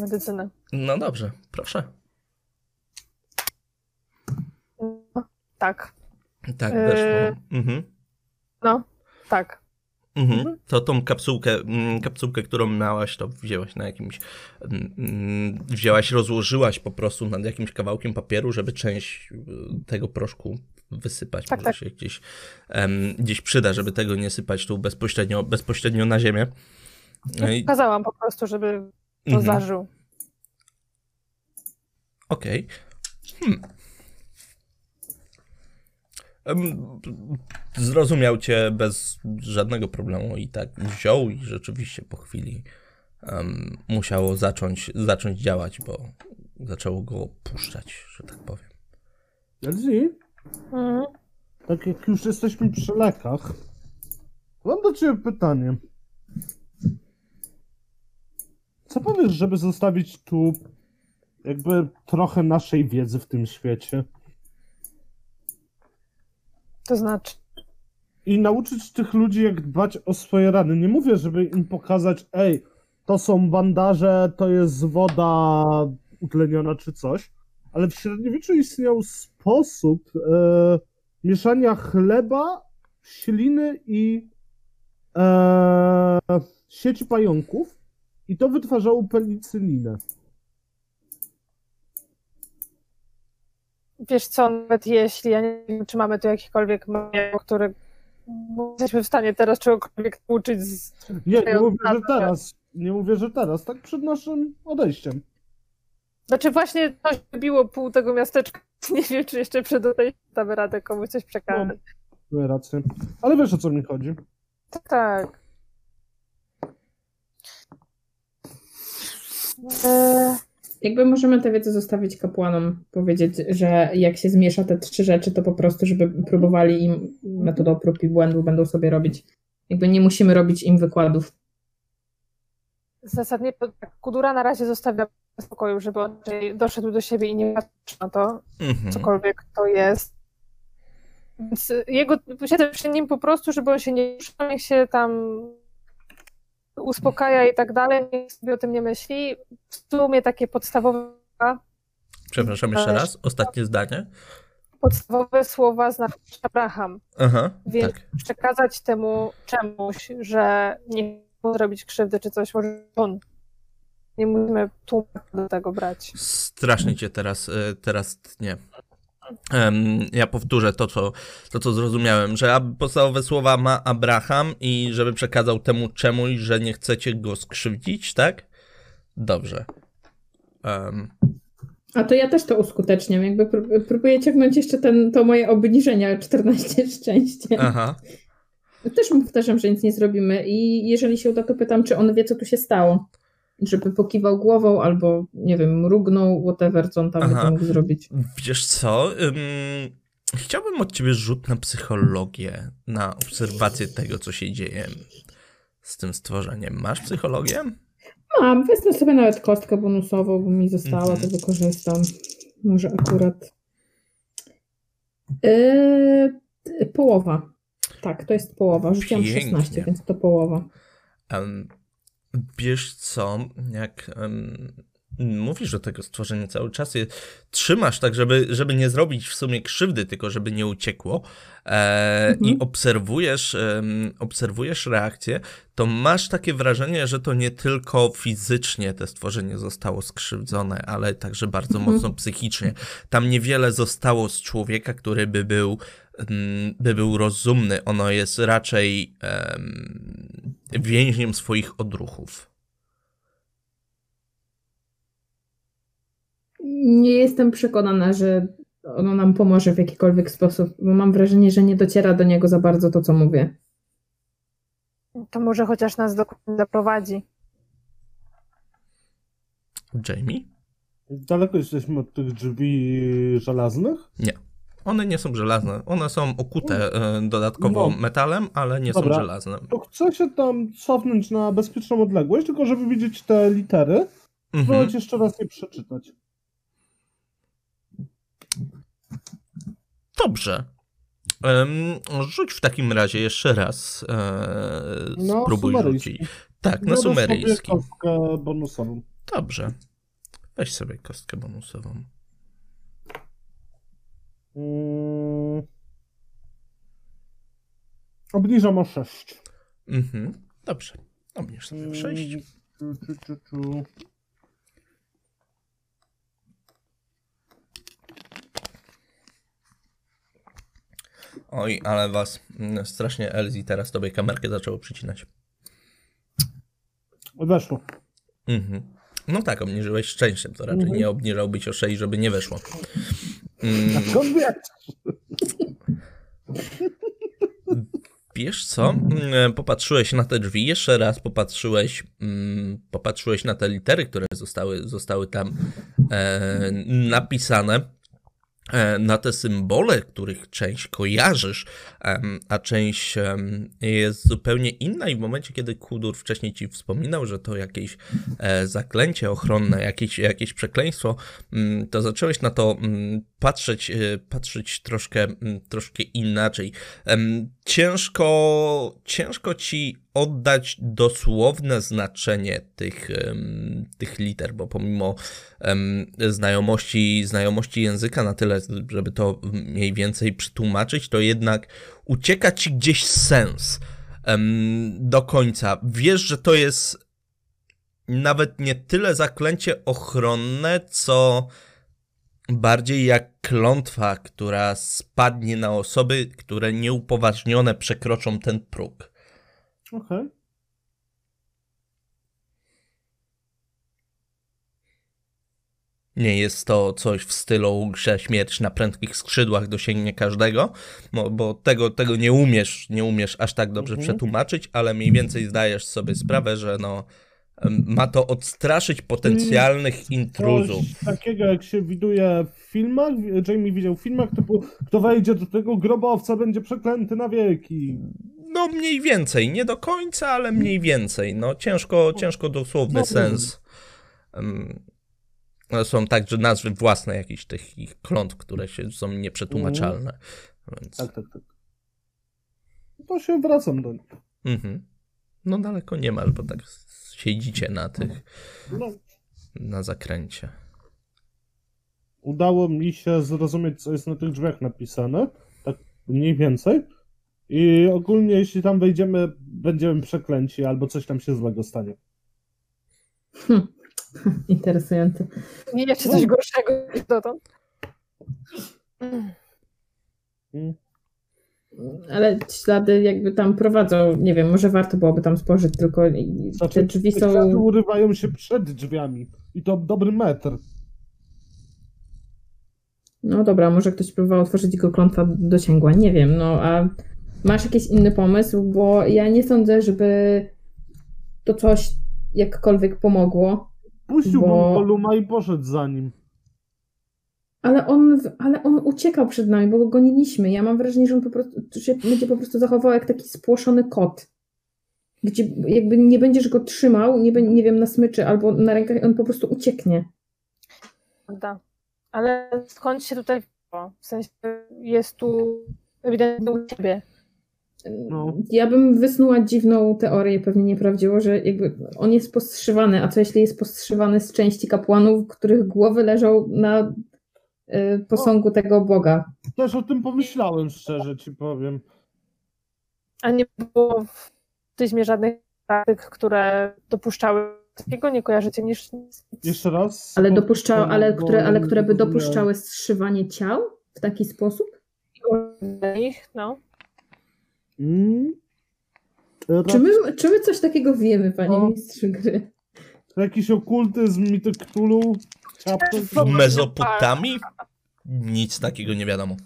medycynę. No dobrze, proszę. No, tak, Tak, weszło. Mhm. no, tak. Mhm. To tą kapsułkę, mm, kapsułkę, którą miałaś, to wzięłaś na jakimś, mm, mm, wzięłaś, rozłożyłaś po prostu nad jakimś kawałkiem papieru, żeby część y, tego proszku wysypać. Tak, Może tak. się gdzieś, em, gdzieś przyda, żeby tego nie sypać tu bezpośrednio, bezpośrednio na ziemię. No i- Pokazałam po prostu, żeby to Mhm. zażył. Okej. Hmm. Zrozumiał cię bez żadnego problemu i tak wziął i rzeczywiście po chwili em, musiało zacząć, zacząć działać, bo zaczęło go puszczać, że tak powiem. Elzi, Mhm. tak jak już jesteśmy przy lekach, mam do ciebie pytanie. Co powiesz, żeby zostawić tu jakby trochę naszej wiedzy w tym świecie To znaczy, i nauczyć tych ludzi, jak dbać o swoje rany? Nie mówię, żeby im pokazać, ej, to są bandaże, to jest woda utleniona czy coś, ale w średniowieczu istniał sposób e, mieszania chleba, śliny i e, sieci pająków i to wytwarzało penicylinę. Wiesz co, nawet jeśli, ja nie wiem, czy mamy tu jakikolwiek manuał, który jesteśmy w stanie teraz czegokolwiek uczyć z... Nie, nie mówię, że teraz, nie mówię, że teraz, tak przed naszym odejściem. Znaczy właśnie coś biło pół tego miasteczka. Nie wiem, czy jeszcze przed odejściem damy radę komuś coś przekazać. Masz rację. Ale wiesz o co mi chodzi. Tak. Eee, Jakby możemy tę wiedzę zostawić kapłanom, powiedzieć, że jak się zmiesza te trzy rzeczy, to po prostu, żeby próbowali im metodą prób i błędów będą sobie robić. Jakby nie musimy robić im wykładów. zasadnie tak, Kudura na razie zostawia w spokoju, żeby on doszedł do siebie i nie patrzył na to, Mhm. cokolwiek to jest. Więc jego, siedzę przy nim po prostu, żeby on się nie ruszał, niech się tam uspokaja i tak dalej, niech sobie o tym nie myśli. W sumie takie podstawowe, Przepraszam jeszcze raz, ostatnie zdanie. podstawowe słowa znaczy Abraham, Aha, więc tak. przekazać temu czemuś, że nie chce zrobić krzywdy czy coś, może on. Nie musimy tłumaczyć do tego brać. Strasznie cię teraz, e, teraz tnie. Ja powtórzę to co, to, co zrozumiałem, że podstawowe słowa ma Abraham i żeby przekazał temu czemuś, że nie chcecie go skrzywdzić, tak? Dobrze. Em, A to ja też to uskuteczniam. Jakby prób- próbuję ciągnąć jeszcze ten, to moje obniżenie o 14 szczęście. aha. Też mu powtarzam, że nic nie zrobimy i jeżeli się uda, to pytam, czy on wie, co tu się stało. Żeby pokiwał głową albo, nie wiem, mrugnął, whatever, co on tam Aha. mógł zrobić. Wiesz co? Ym, chciałbym od ciebie rzut na psychologię, na obserwację tego, co się dzieje z tym stworzeniem. Masz psychologię? Mam, wezmę sobie nawet kostkę bonusową, bo mi została, Mhm. to wykorzystam. Może akurat. Yy, połowa. Tak, to jest połowa. Rzuciłam Pięknie. 16, więc to połowa. Em, wiesz co, jak em, mówisz o tego stworzenia cały czas, je trzymasz tak, żeby, żeby nie zrobić w sumie krzywdy, tylko żeby nie uciekło e, i Mhm. obserwujesz, em, obserwujesz reakcję, to masz takie wrażenie, że to nie tylko fizycznie te stworzenie zostało skrzywdzone, ale także bardzo Mhm. mocno psychicznie. Tam niewiele zostało z człowieka, który by był, by był rozumny. Ono jest raczej em, więźniem swoich odruchów. Nie jestem przekonana, że ono nam pomoże w jakikolwiek sposób, bo mam wrażenie, że nie dociera do niego za bardzo to, co mówię. To może chociaż nas dokładnie zaprowadzi. Jamie? Daleko jesteśmy od tych drzwi żelaznych? One nie są żelazne. One są okute e, dodatkowo No. metalem, ale nie Dobra. są żelazne. To chcę się tam cofnąć na bezpieczną odległość, tylko żeby widzieć te litery, Mhm. spróbować jeszcze raz je przeczytać. Dobrze. Rzuć w takim razie jeszcze raz. No, spróbuj sumeryjski. rzucić. Tak, na sobie sumeryjski. kostkę bonusową. Dobrze. Weź sobie kostkę bonusową. Mm. Obniżam o 6. Mhm. Dobrze. Obniż sobie w 6. Mm, Czu, czu, czu, czu. Oj, ale was mm, strasznie Elzi teraz tobie kamerkę zaczęło przycinać. Weszło. Mhm. No tak, obniżyłeś szczęściem, to raczej Mhm. nie obniżałbyś o 6, żeby nie weszło. Mm, Skąd wiesz? wiesz co? Mm, Popatrzyłeś na te drzwi, jeszcze raz popatrzyłeś, mm, popatrzyłeś na te litery, które zostały, zostały tam e, napisane. e, Na te symbole, których część kojarzysz, a część jest zupełnie inna, i w momencie, kiedy Kudur wcześniej ci wspominał, że to jakieś e, zaklęcie ochronne, jakieś, jakieś przekleństwo, mm, to zacząłeś na to patrzeć, e, patrzeć troszkę, mm, troszkę inaczej. Ciężko, ciężko ci oddać dosłowne znaczenie tych, tych liter, bo pomimo znajomości, znajomości języka na tyle, żeby to mniej więcej przetłumaczyć, to jednak ucieka ci gdzieś sens do końca. Wiesz, że to jest nawet nie tyle zaklęcie ochronne, co bardziej jak klątwa, która spadnie na osoby, które nieupoważnione przekroczą ten próg. Okej. Nie jest to coś w stylu, że śmierć na prędkich skrzydłach dosięgnie każdego, bo, tego, tego nie umiesz, nie umiesz aż tak dobrze Mhm. przetłumaczyć, ale mniej więcej zdajesz sobie sprawę, że no, ma to odstraszyć potencjalnych intruzów. Coś takiego jak się widuje w filmach, Jamie widział w filmach, typu kto wejdzie do tego grobowca będzie przeklęty na wieki. No mniej więcej, nie do końca, ale mniej więcej. No ciężko, ciężko dosłowny No, sens. Są także nazwy własne jakichś tych ich klątw, które się, są nieprzetłumaczalne. Więc, Tak, tak, tak. To się wracam do nich. mhm. No daleko nie masz, bo tak siedzicie na tych, No, na zakręcie. udało mi się zrozumieć, co jest na tych drzwiach napisane, tak mniej więcej. I ogólnie, jeśli tam wejdziemy, będziemy przeklęci, albo coś tam się złego stanie. Hm. Interesujące. Nie jeszcze coś gorszego niż dotąd. Mm. Ale ślady jakby tam prowadzą, nie wiem, może warto byłoby tam spojrzeć, tylko Znaczy, te drzwi Ślady są... urywają się przed drzwiami. I to dobry metr. No dobra, może ktoś próbował otworzyć go klątwa dosięgła, nie wiem, no a masz jakiś inny pomysł, bo ja nie sądzę, żeby to coś jakkolwiek pomogło, Puściłbym Bo- Goluma i poszedł za nim. Ale on, ale on uciekał przed nami, bo go goniliśmy. Ja mam wrażenie, że on po prostu że będzie po prostu zachował jak taki spłoszony kot. Gdzie jakby nie będziesz go trzymał, nie, nie wiem, na smyczy albo na rękach, on po prostu ucieknie. Prawda. Ale skąd się tutaj wzięło? W sensie jest tu ewidentnie u ciebie. No. Ja bym wysnuła dziwną teorię, pewnie nieprawdziwą, że jakby on jest postrzywany, a co jeśli jest postrzywany z części kapłanów, których głowy leżą na y, posągu tego Boga? Też o tym pomyślałem, szczerze ci powiem. A nie było w tyzmie żadnych praktyk, które dopuszczały takiego, nie kojarzycie niż nic. Jeszcze raz. Ale dopuszczały, ale które, ale które by dopuszczały zszywanie ciał w taki sposób? Ich, no. Mm. Czy my, czy my coś takiego wiemy, panie No. mistrzu gry? Jakiś okultyzm, Cthulhu, chapter. W Mezopotamii nic takiego nie wiadomo.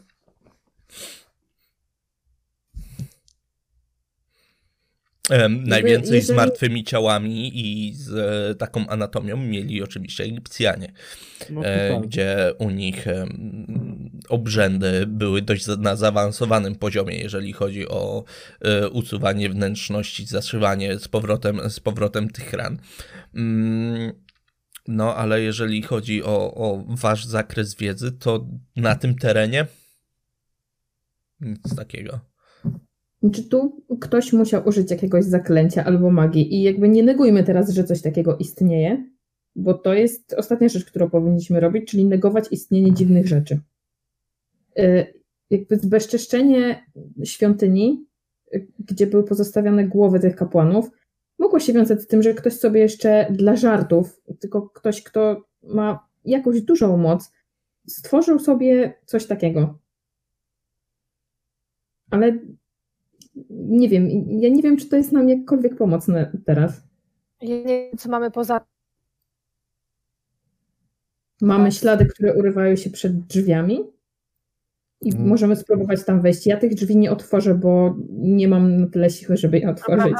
Najwięcej z martwymi ciałami i z e, taką anatomią mieli oczywiście Egipcjanie, No e, gdzie u nich obrzędy były dość na zaawansowanym poziomie, jeżeli chodzi o e, usuwanie wnętrzności, zaszywanie z powrotem, z powrotem tych ran. Mm, No, ale jeżeli chodzi o, o wasz zakres wiedzy, to na tym terenie nic takiego. Czy tu ktoś musiał użyć jakiegoś zaklęcia albo magii i jakby nie negujmy teraz, że coś takiego istnieje, bo to jest ostatnia rzecz, którą powinniśmy robić, czyli negować istnienie dziwnych rzeczy. Y, Jakby zbezczeszczenie świątyni, y, gdzie były pozostawione głowy tych kapłanów, mogło się wiązać z tym, że ktoś sobie jeszcze dla żartów, tylko ktoś, kto ma jakąś dużą moc, stworzył sobie coś takiego. Ale nie wiem, ja nie wiem, czy to jest nam jakkolwiek pomocne teraz. Ja nie wiem, co mamy poza Mamy ślady, które urywają się przed drzwiami i Mm. możemy spróbować tam wejść. Ja tych drzwi nie otworzę, bo nie mam na tyle siły, żeby je otworzyć.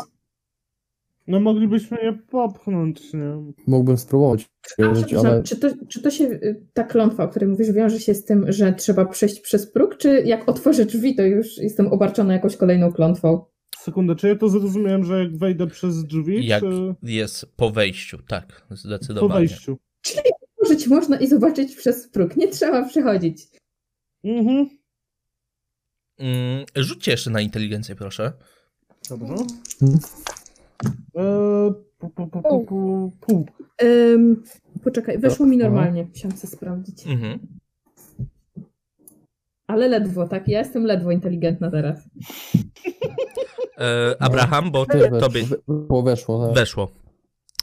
No moglibyśmy je popchnąć, nie? Mógłbym spróbować, A, ale czy, to, czy to się, y, ta klątwa, o której mówisz, wiąże się z tym, że trzeba przejść przez próg, czy jak otworzę drzwi, to już jestem obarczona jakąś kolejną klątwą? Sekundę, czy ja to zrozumiałem, że jak wejdę przez drzwi, Jak czy jest po wejściu, tak, po zdecydowanie. wejściu? Użyć można i zobaczyć przez próg, nie trzeba przechodzić. Mhm. Mm, rzućcie jeszcze na inteligencję, proszę. Dobrze. Hmm. Eee, pu, pu, pu, pu, pu, poczekaj, weszło mi No. normalnie, musiałam sobie sprawdzić. Mhm. Ale ledwo, tak? Ja jestem ledwo inteligentna teraz. E, Abraham, bo ty, weszło, tobie weszło, weszło tak. weszło.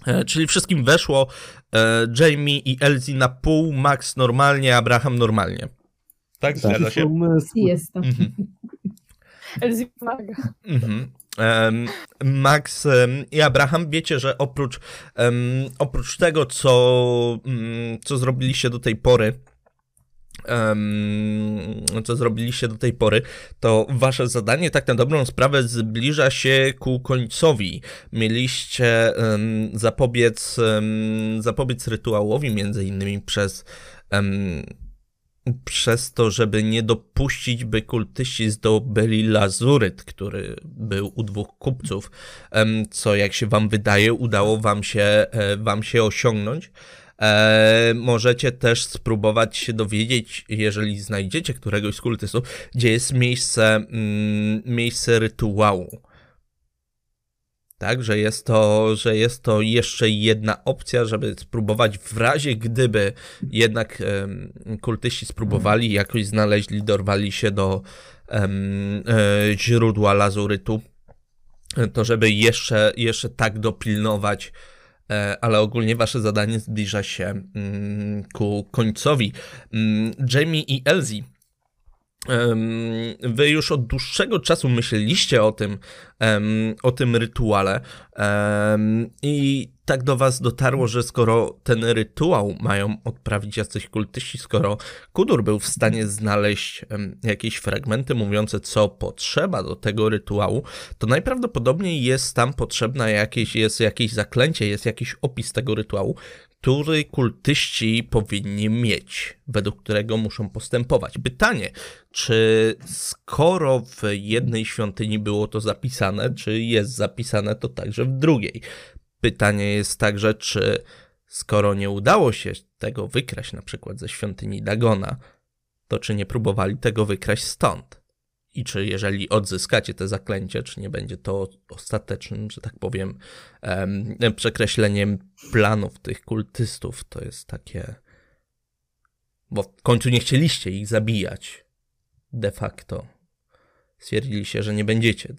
E, czyli wszystkim weszło e, Jamie i Elsie na pół, Max normalnie, Abraham normalnie. Tak, zgadza Jakieś się? umysły. I jestem. Mhm. Elzi pomaga. Mhm. Max i Abraham, wiecie, że oprócz, oprócz tego, co, mm, co zrobiliście do tej pory, co zrobiliście do tej pory, to wasze zadanie tak na dobrą sprawę zbliża się ku końcowi. Mieliście zapobiec, zapobiec rytuałowi, między innymi przez przez to, żeby nie dopuścić, by kultyści zdobyli lazuryt, który był u dwóch kupców, co jak się wam wydaje, udało wam się, e, wam się osiągnąć. E, możecie też spróbować się dowiedzieć, jeżeli znajdziecie któregoś z kultystów, gdzie jest miejsce, mm, miejsce rytuału. Tak, że jest, to, że jest to jeszcze jedna opcja, żeby spróbować w razie gdyby jednak em, kultyści spróbowali, jakoś znaleźli, dorwali się do em, e, źródła lazurytu, to żeby jeszcze, jeszcze tak dopilnować, e, ale ogólnie wasze zadanie zbliża się mm, ku końcowi. Mm, Jamie i Elsie Wy już od dłuższego czasu myśleliście o tym, o tym rytuale i tak do was dotarło, że skoro ten rytuał mają odprawić jacyś kultyści, skoro Kudur był w stanie znaleźć jakieś fragmenty mówiące, co potrzeba do tego rytuału, to najprawdopodobniej jest tam potrzebna jakieś, jest jakieś zaklęcie, jest jakiś opis tego rytuału, który kultyści powinni mieć, według którego muszą postępować. Pytanie, czy skoro w jednej świątyni było to zapisane, czy jest zapisane to także w drugiej? Pytanie jest także, czy skoro nie udało się tego wykraść na przykład ze świątyni Dagona, to czy nie próbowali tego wykraść stąd? I czy jeżeli odzyskacie te zaklęcie, czy nie będzie to ostatecznym, że tak powiem, em, przekreśleniem planów tych kultystów? To jest takie. Bo w końcu nie chcieliście ich zabijać. De facto. Stwierdziliście, że nie będziecie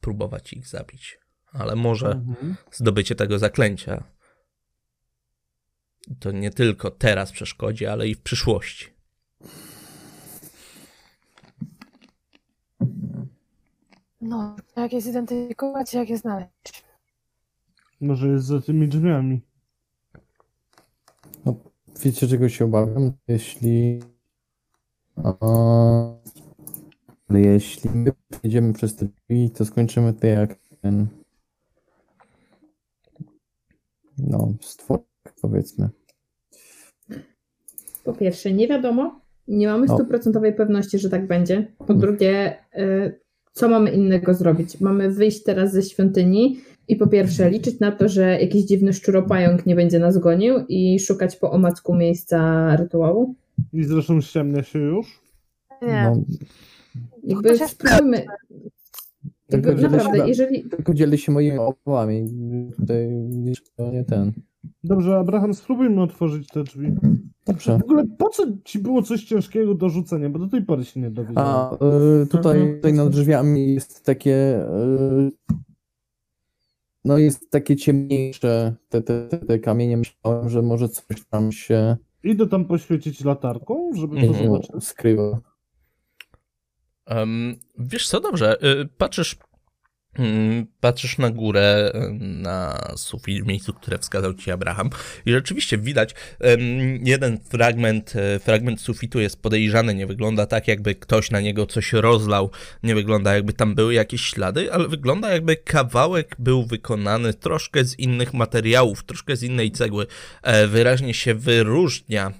próbować ich zabić. Ale może Mhm. zdobycie tego zaklęcia. To nie tylko teraz przeszkodzi, ale i w przyszłości. No, jak je zidentyfikować, jak je znaleźć? Może jest za tymi drzwiami. No, wiecie, czego się obawiam? Jeśli. A, ale jeśli my jedziemy przez te drzwi, to skończymy to jak ten. No, stwór, powiedzmy. Po pierwsze, nie wiadomo, nie mamy No. stuprocentowej pewności, że tak będzie. Po drugie, y, co mamy innego zrobić? Mamy wyjść teraz ze świątyni i po pierwsze liczyć na to, że jakiś dziwny szczuropająk nie będzie nas gonił i szukać po omacku miejsca rytuału. I zresztą ściemnia się już. Nie. No, Jakby chociaż spróbujmy. Tylko dzielę, naprawdę, się, jeżeli. tylko dzielę się moimi opłami. Tutaj nie ten. Dobrze, Abraham, spróbujmy otworzyć te drzwi. Dobrze. W ogóle po co ci było coś ciężkiego do rzucenia? Bo do tej pory się nie dowiedziałem. A y, tutaj, Mhm. tutaj nad drzwiami jest takie. Y, no jest takie ciemniejsze te, te, te, te kamienie. Myślałem, że może coś tam się Idę tam poświecić latarką, żeby to Mhm. zobaczyć. skrywa. Um, wiesz co, dobrze, y, patrzysz, patrzysz na górę, na sufit miejscu, które wskazał ci Abraham i rzeczywiście widać jeden fragment, e, fragment sufitu jest podejrzany, nie wygląda tak, jakby ktoś na niego coś rozlał, nie wygląda jakby tam były jakieś ślady, ale wygląda jakby kawałek był wykonany troszkę z innych materiałów, troszkę z innej cegły, E, wyraźnie się wyróżnia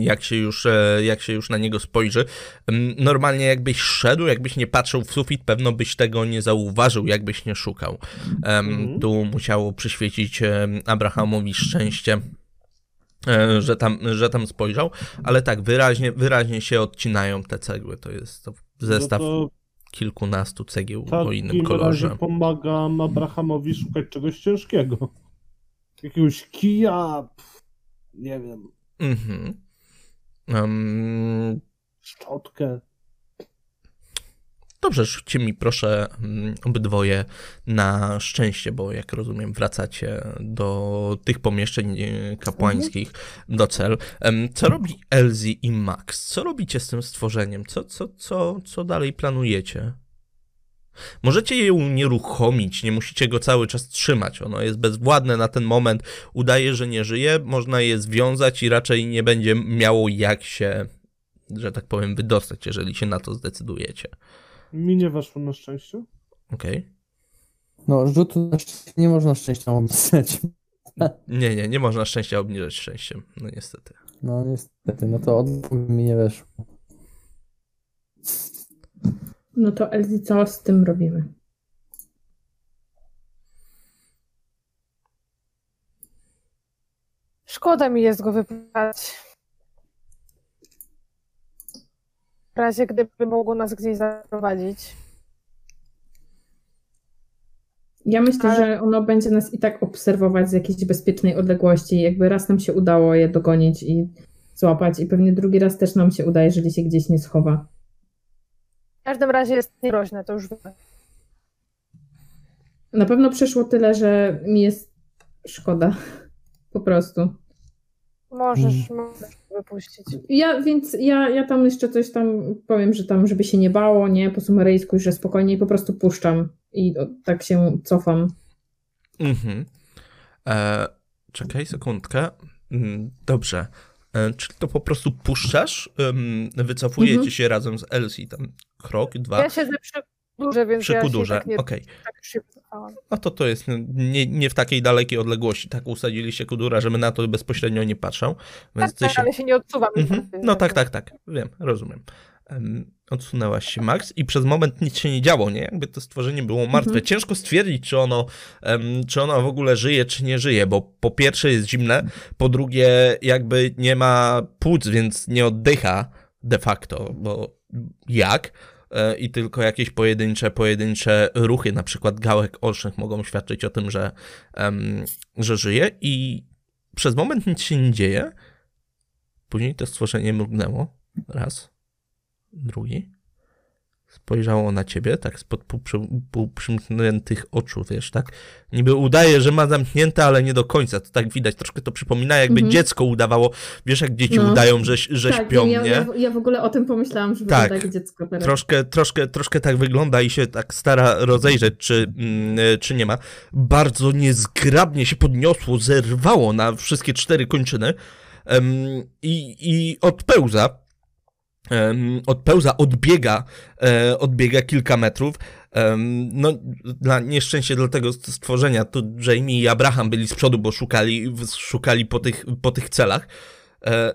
jak się, już, e, jak się już na niego spojrzy. Mm, Normalnie jakbyś szedł, jakbyś nie patrzył w sufit, pewno byś tego nie zauważył, jakbyś nie szukał. Mhm. Tu musiało przyświecić Abrahamowi szczęście, e, że tam, że tam spojrzał, ale tak, wyraźnie, wyraźnie się odcinają te cegły. To jest to zestaw No to kilkunastu cegieł w o innym kolorze. razie pomagam Abrahamowi szukać czegoś ciężkiego. Jakiegoś kija, nie wiem, Mhm. Em, szczotkę. Dobrze, rzućcie mi proszę mm, obydwoje na szczęście, bo jak rozumiem wracacie do tych pomieszczeń e, kapłańskich, do cel. Co robi Elzi i Max? Co robicie z tym stworzeniem? Co, co, co, co dalej planujecie? Możecie je unieruchomić, nie musicie go cały czas trzymać. Ono jest bezwładne na ten moment, udaje, że nie żyje, można je związać i raczej nie będzie miało jak się, że tak powiem, wydostać, jeżeli się na to zdecydujecie. Mi nie weszło na szczęście. Okej. No, rzutu na szczęście nie można szczęścia opisać. Nie, nie, nie można szczęścia obniżać szczęściem. No niestety. No niestety, no to od mi nie weszło. No to Elzi, co z tym robimy? Szkoda mi jest go wypytać. W razie gdyby mogło nas gdzieś zaprowadzić. Ja myślę, Ale- że ono będzie nas i tak obserwować z jakiejś bezpiecznej odległości. Jakby raz nam się udało je dogonić i złapać, i pewnie drugi raz też nam się uda, jeżeli się gdzieś nie schowa. W każdym razie jest niegroźne, to już wiemy. Na pewno przeszło tyle, że mi jest szkoda. Po prostu. Możesz, możesz wypuścić. Ja, więc ja, ja tam jeszcze coś tam powiem, że tam, żeby się nie bało, nie, po sumeryjsku, że spokojnie i po prostu puszczam i o, tak się cofam. Mhm. E, czekaj sekundkę. Mm, Dobrze. E, czyli to po prostu puszczasz, wycofujecie Mhm. się razem z Elsie, tam krok, dwa, Ja siedzę przy kudurze, więc ja się tak nie Okej. tak się. No to to jest nie, nie w takiej dalekiej odległości. Tak usadziliście kudura, żeby na to bezpośrednio nie patrzał. Więc Tak, ty tak, się... ale się nie odsuwam. Mhm. No tak, tak, tak. Wiem, rozumiem. Um, odsunęłaś się, Max, i przez moment nic się nie działo, nie? Jakby to stworzenie było martwe. Mhm. Ciężko stwierdzić, czy ono, em, czy ono w ogóle żyje, czy nie żyje, bo po pierwsze jest zimne, po drugie jakby nie ma płuc, więc nie oddycha de facto, bo jak? E, I tylko jakieś pojedyncze, pojedyncze ruchy, na przykład gałek ocznych mogą świadczyć o tym, że, em, że żyje i przez moment nic się nie dzieje, Później to stworzenie mrugnęło. Raz. Drugi. Spojrzało na ciebie, tak spod półprzy- półprzymkniętych oczu, wiesz, tak? Niby udaje, że ma zamknięte, ale nie do końca. To tak widać. Troszkę to przypomina, jakby Mhm. dziecko udawało. Wiesz, jak dzieci No. udają, że, że tak, śpią, ja, nie? ja, ja w ogóle o tym pomyślałam, że Tak. wygląda jak dziecko teraz. Troszkę, troszkę, troszkę tak wygląda i się tak stara rozejrzeć, czy, mm, e, czy nie ma. Bardzo niezgrabnie się podniosło, zerwało na wszystkie cztery kończyny em, i, i odpełza. Odpełza, odbiega, e, odbiega kilka metrów. No, dla nieszczęście dla tego stworzenia, to Jamie i Abraham byli z przodu, bo szukali, szukali po tych, po tych celach. E,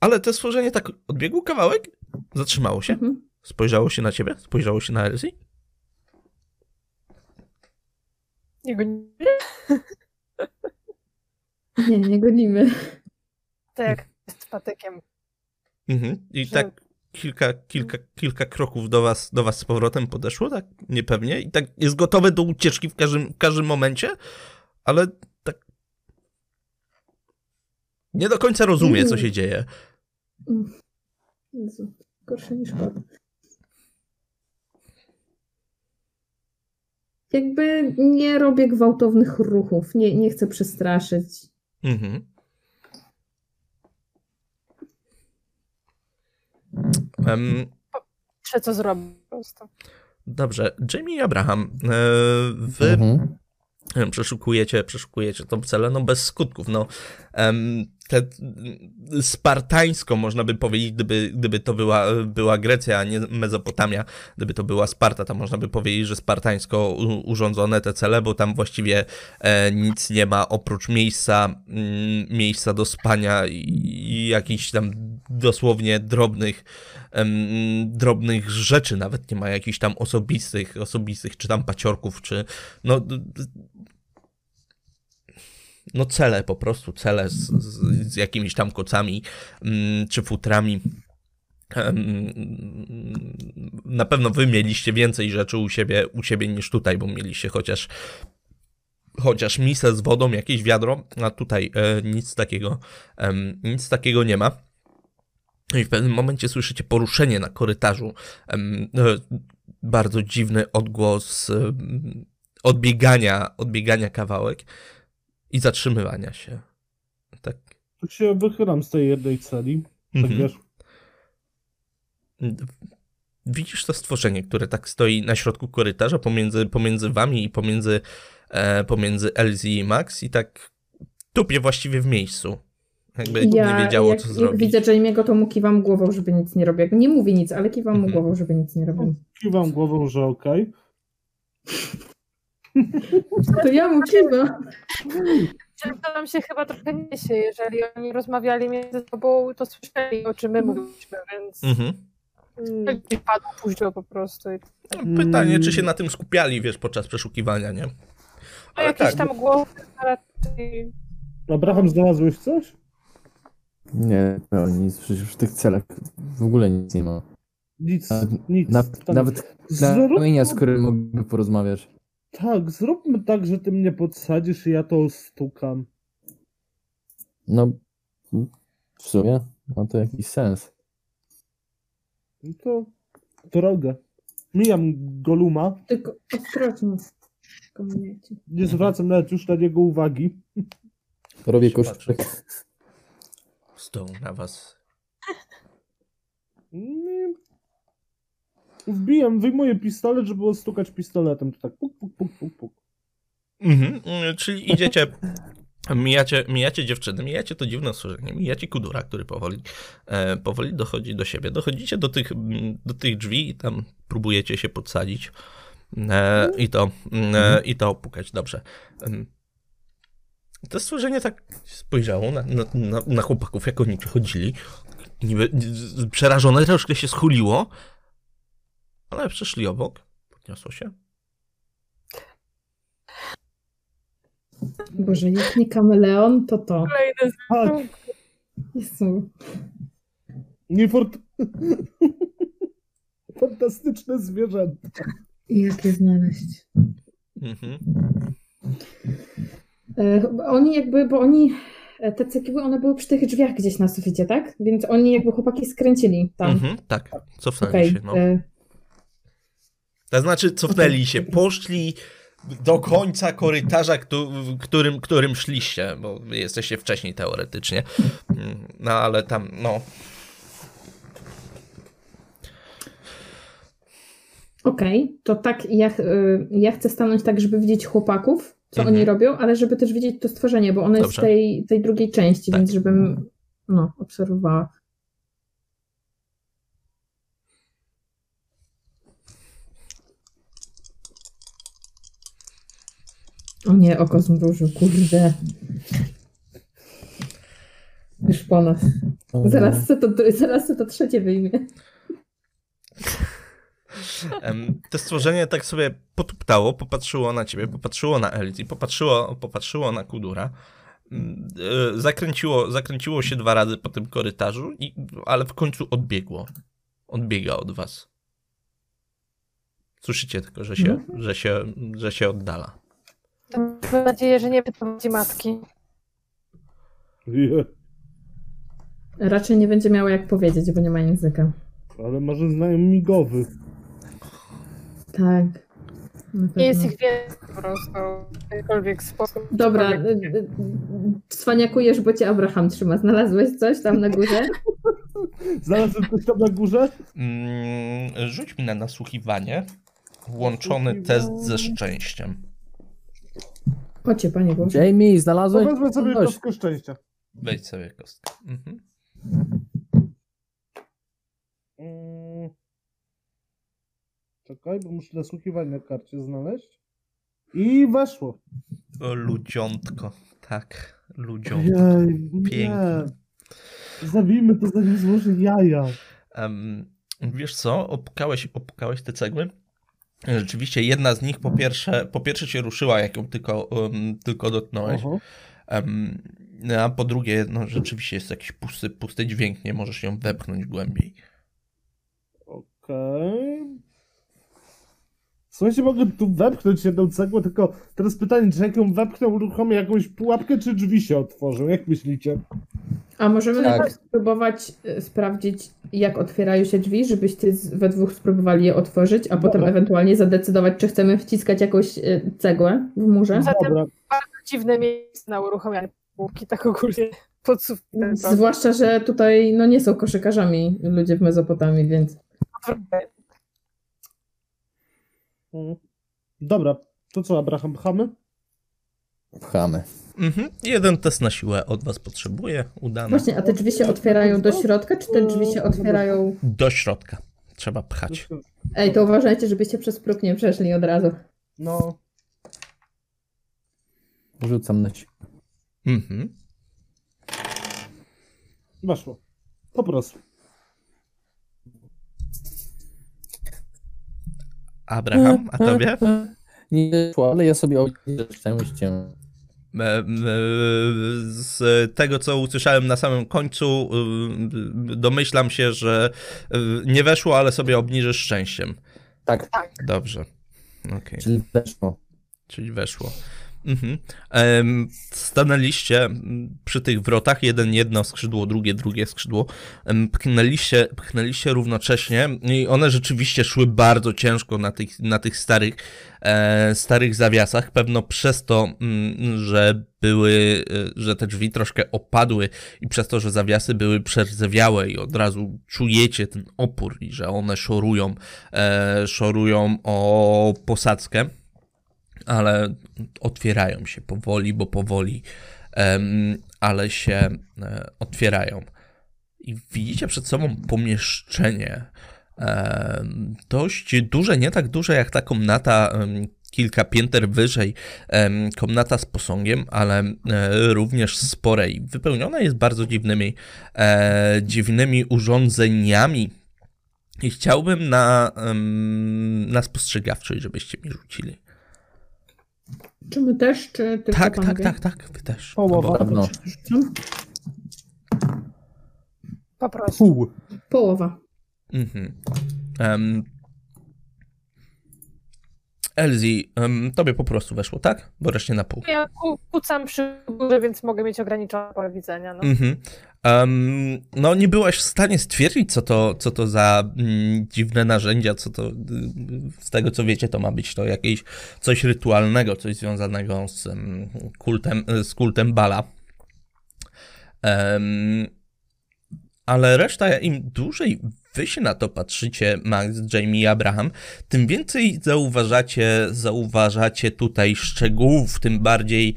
ale to stworzenie tak odbiegło kawałek, zatrzymało się, Mhm. spojrzało się na ciebie, spojrzało się na Elsie. Nie Nie, nie gonimy. tak jak z patykiem. Mhm. I Że- tak kilka, kilka, kilka kroków do was, do was z powrotem podeszło, tak niepewnie, i tak jest gotowe do ucieczki w każdym, w każdym momencie, ale tak nie do końca rozumie, co się dzieje. Jezu, gorsze niż. Jakby nie robię gwałtownych ruchów, nie, nie chcę przestraszyć. Mhm. Em, Muszę co zrobić po prostu. dobrze, Jamie i Abraham, e, wy Mhm. Przeszukujecie, przeszukujecie tą celę, no bez skutków, no. Em, te, mm, spartańsko można by powiedzieć, gdyby, gdyby to była, była Grecja, a nie Mezopotamia, gdyby to była Sparta, to można by powiedzieć, że spartańsko urządzone te cele, bo tam właściwie e, nic nie ma oprócz miejsca, mm, miejsca do spania i, jakichś tam dosłownie drobnych, drobnych rzeczy, nawet nie ma jakichś tam osobistych, osobistych, czy tam paciorków, czy no no cele po prostu, cele z, z, z jakimiś tam kocami mm, czy futrami. Na pewno wy mieliście więcej rzeczy u siebie, u siebie niż tutaj, bo mieliście chociaż chociaż misę z wodą, jakieś wiadro, a tutaj e, nic takiego em, nic takiego nie ma. I w pewnym momencie słyszycie poruszenie na korytarzu. E, bardzo dziwny odgłos odbiegania, odbiegania kawałek i zatrzymywania się. Tak. Tak się wychylam z tej jednej celi. Tak Mhm. wiesz, Widzisz to stworzenie, które tak stoi na środku korytarza pomiędzy, pomiędzy wami i pomiędzy, e, pomiędzy Elsie i Max i tak tupie właściwie w miejscu. Jakby nie wiedziało, jak, co jak zrobić. widzę Jamie'ego, to mu kiwam głową, żeby nic nie robił. Nie mówi nic, ale kiwam mu Mhm. głową, żeby nic nie robił. kiwam głową, że okej. To ja mu kiwam. To nam się chyba trochę niesie, jeżeli oni rozmawiali między sobą, to słyszeli, o czym my mówiliśmy, więc Mhm. mm. i padło późno po prostu. I... No, Pytanie, czy się na tym skupiali, wiesz, podczas przeszukiwania, nie? No Ale jakieś tak, tam głowy, ale raczej Abraham, znalazłeś coś? Nie, no, nic, przecież w tych celach w ogóle nic nie ma. Nic, Nawet- nic. Nawet, Tam- nawet kamienia, z którym mogliby porozmawiać. Tak, zróbmy tak, że ty mnie podsadzisz i ja to stukam. No, w sumie ma to jakiś sens. No to drogę. Mijam Goluma, Tylko ostrożnie. Komuniecie. nie zwracam nawet już na niego uwagi. Robię Się. Z dołu na was. Nie. Wbijam, wyjmuję pistolet, żeby ostukać pistoletem. To tak puk, puk, puk, puk, puk. Mhm. mm, Czyli idziecie, mijacie, mijacie dziewczyny, mijacie to dziwne stworzenie, mijacie kudura, który powoli, e, powoli dochodzi do siebie. Dochodzicie do tych, mm, do tych drzwi i tam próbujecie się podsadzić e, i, to, mm, e, i to opukać. Dobrze. To stworzenie tak spojrzało na, na, na, na chłopaków, jak oni przychodzili. Niby, przerażone troszkę się schuliło, ale przeszli obok, podniosło się. Boże, jak nie kameleon, to to. kolejny Tak, Jezu. nie fort... Fantastyczne zwierzęta. Jak je znaleźć? Mhm. E, oni jakby, bo oni, e, te cegieły, one były przy tych drzwiach gdzieś na suficie, tak? Więc oni jakby chłopaki skręcili tam. Mhm, tak, cofnęli Okej. się. No. e, To znaczy, cofnęli się, poszli do końca korytarza, któ- którym, którym szliście, bo jesteście wcześniej teoretycznie. Mm, No ale tam, no. Okej, to tak, ja, ja chcę stanąć tak, żeby widzieć chłopaków, co Mhm. oni robią, ale żeby też widzieć to stworzenie, bo ono jest w Dobrze. tej, tej drugiej części, Tak. więc żebym no, obserwowała. O nie, oko zmrużył, kurde. Już po nas. Zaraz se to, zaraz se to trzecie wyjmie. To stworzenie tak sobie potuptało, popatrzyło na ciebie, popatrzyło na Elzi, popatrzyło, popatrzyło na Kudura. Mm, e, Zakręciło, zakręciło się dwa razy po tym korytarzu, i, ale w końcu odbiegło. odbiega od was. Słyszycie tylko, że się, że się, że się oddala. To Mam nadzieję, że nie wyprowadzi matki. Je, Raczej nie będzie miała jak powiedzieć, bo nie ma języka. ale może znają migowy. Tak. Nie jest ich więcej po prostu w jakikolwiek sposób. Dobra, y, y, cwaniakujesz, bo cię Abraham trzyma. Znalazłeś coś tam na górze? Znalazłem coś tam na górze? Mm, rzuć mi na nasłuchiwanie. Włączony Nasłuchiwanie. test ze szczęściem. Ocie, panie Boże. Jamie, znalazłeś? wezmę sobie kostkę szczęścia. Wejdź sobie kostkę. Mhm. Mm. Czekaj, bo muszę nasłuchiwanie na karcie znaleźć. I weszło. O, ludziątko. Tak, ludziątko. Jej, nie. Pięknie. Zabijmy to zanim złoży jaja. Em, wiesz co, opukałeś, opukałeś te cegły. Rzeczywiście jedna z nich po pierwsze, po pierwsze się ruszyła, jak ją tylko, em, tylko dotknąłeś. Em, no, a po drugie, no rzeczywiście jest jakiś pusty, pusty dźwięk, nie możesz ją wepchnąć głębiej. Okej. Słuchajcie, mogę tu wepchnąć jedną cegłę, tylko teraz pytanie, czy jak ją wepchnę, uruchomię jakąś pułapkę, czy drzwi się otworzą? Jak myślicie? A możemy Tak. najpierw spróbować y, sprawdzić, jak otwierają się drzwi, żebyście z- we dwóch spróbowali je otworzyć, a potem Dobra. ewentualnie zadecydować, czy chcemy wciskać jakąś y, cegłę w murze. Zatem Dobra, dziwne miejsce na uruchamianie półki, tak ogólnie pod. Zwłaszcza, że tutaj no, nie są koszykarzami ludzie w Mezopotamii, więc. Dobra, to co, Abraham, pchamy? Pchamy. Mhm. Jeden test na siłę od was potrzebuje, udany. właśnie, a te drzwi się otwierają do środka, czy te drzwi się otwierają... Do środka. Trzeba pchać. Ej, to uważajcie, żebyście przez próg nie przeszli od razu. No, Rzucam na siłę. Mhm. weszło. Po prostu. Abraham, a tobie? Nie wyszło, ale ja sobie obniżę szczęściem. E, e, Z tego, co usłyszałem na samym końcu, e, domyślam się, że nie weszło, ale sobie obniżysz szczęściem. Tak, Dobrze. Okej. czyli weszło. Czyli weszło. Mhm. Stanęliście przy tych wrotach, jeden jedno skrzydło, drugie drugie skrzydło. Pchnęliście, pchnęliście równocześnie i one rzeczywiście szły bardzo ciężko na tych, na tych starych, e, starych zawiasach. Pewno przez to, że były, e, że te drzwi troszkę opadły i przez to, że zawiasy były przerzewiałe i od razu czujecie ten opór i że one szorują, e, szorują o posadzkę ale otwierają się powoli, bo powoli, ale się e, otwierają. I widzicie przed sobą pomieszczenie dość duże, nie tak duże jak ta komnata kilka pięter wyżej, komnata z posągiem, ale e, również spore i wypełnione jest bardzo dziwnymi, e, dziwnymi urządzeniami. I chciałbym na, na spostrzegawczość, żebyście mi rzucili. Czy my też, czy tylko Tak, tak, tak, tak, wy też. Połowa. Bo- Pewno. Po prostu. Pół. Połowa. Mhm. Em, Elzi, em, tobie po prostu weszło, tak? Bo reszcie na pół. Ja ku- kucam przy górze, więc mogę mieć ograniczone pole widzenia. No. Mhm. Em, no, nie byłaś w stanie stwierdzić, co to, co to za mm, dziwne narzędzia, co to, z tego co wiecie, to ma być to jakieś coś rytualnego, coś związanego z em, kultem, z kultem Bala. Em, ale reszta, im dłużej wy się na to patrzycie, Max, Jamie Abraham, tym więcej zauważacie, zauważacie tutaj szczegółów, tym bardziej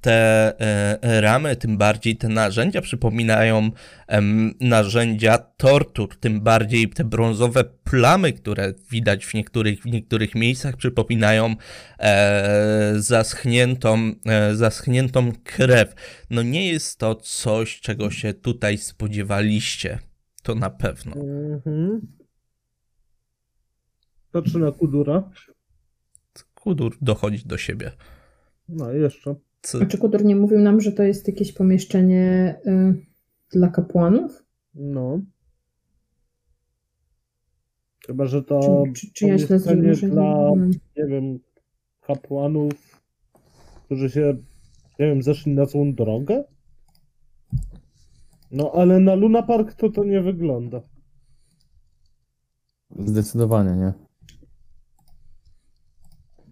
te e, ramy, tym bardziej te narzędzia przypominają narzędzia tortur, tym bardziej te brązowe plamy, które widać w niektórych, w niektórych miejscach przypominają e, zaschniętą, e, zaschniętą krew. No nie jest to coś, czego się tutaj spodziewaliście. To na pewno. Mhm. Patrzę na Kudura. Kudur dochodzi do siebie. No, jeszcze. Co, A czy Kudur nie mówił nam, że to jest jakieś pomieszczenie y, dla kapłanów? No. Chyba, że to Czy, czy, czy ja pomieszczenie zrobię? dla, Hmm. nie wiem, kapłanów, którzy się, nie wiem, zeszli na złą drogę? No, ale na Luna Park to to nie wygląda. Zdecydowanie, nie?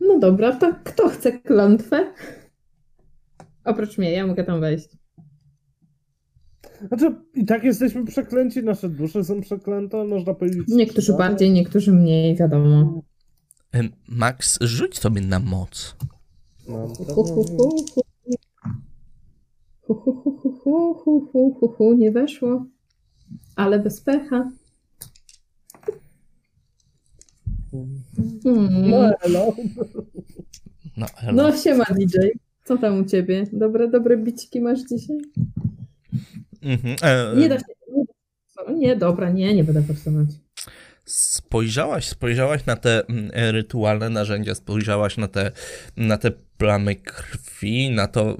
No dobra, to kto chce klątwę? Oprócz mnie, ja mogę tam wejść. Znaczy, i tak jesteśmy przeklęci, nasze dusze są przeklęte, można powiedzieć. Niektórzy tak? bardziej, niektórzy mniej, wiadomo. Max, rzuć sobie na moc. No, Hu, to- hu, hu, hu. Hu, hu, hu, hu, hu, hu, hu, hu, hu, nie weszło. Ale bez pecha. Hmm. No, elo. No, hello. No siema DJ. Co tam u ciebie? Dobre, dobre biciki masz dzisiaj? Mhm. E, Nie da się. Nie, nie dobra, nie, nie będę forsować. Spojrzałaś, spojrzałaś na te mm, rytualne narzędzia, spojrzałaś na te, na te plamy krwi, na to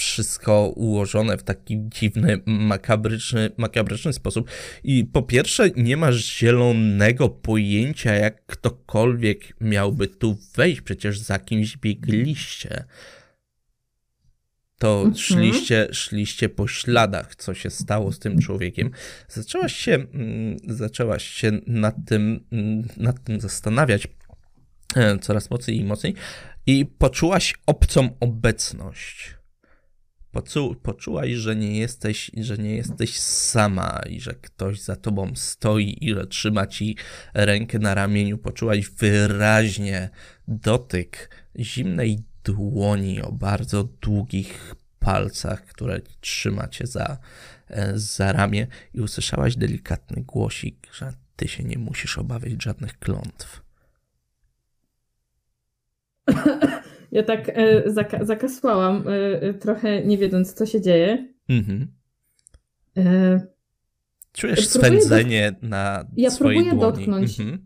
wszystko ułożone w taki dziwny, makabryczny, makabryczny sposób. I po pierwsze, nie masz zielonego pojęcia, jak ktokolwiek miałby tu wejść. Przecież za kimś biegliście. To Mhm. szliście, szliście po śladach, co się stało z tym człowiekiem. Zaczęłaś się, mm, zaczęłaś się nad tym, mm, nad tym zastanawiać e, coraz mocniej i mocniej i poczułaś obcą obecność. Poczu, poczułaś, że nie jesteś, że nie jesteś sama i że ktoś za tobą stoi i że trzyma ci rękę na ramieniu. Poczułaś wyraźnie dotyk zimnej dłoni o bardzo długich palcach, które trzyma cię za, e, za ramię i usłyszałaś delikatny głosik, że ty się nie musisz obawiać żadnych klątw. Ja tak e, zaka- zakasłałam, e, e, trochę nie wiedząc, co się dzieje. Mhm. E, Czujesz Próbuję swędzenie na Ja swojej próbuję dłoni. dotknąć. Mhm.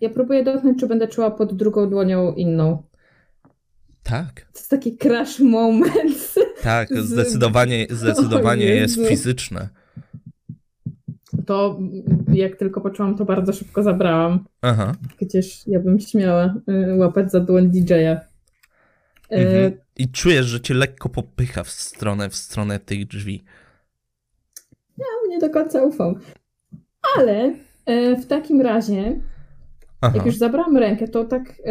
ja próbuję dotknąć, czy będę czuła pod drugą dłonią inną. Tak, To jest taki crash moment. tak, Z- zdecydowanie, zdecydowanie jest fizyczne. To jak tylko poczułam, to bardzo szybko zabrałam. Aha. Gdzież ja bym śmiała y, łapać za dłoń DJ-a. Mhm. I czujesz, że cię lekko popycha w stronę, w stronę tych drzwi. Ja mu nie do końca ufam. Ale e, w takim razie, Aha. jak już zabrałam rękę, to tak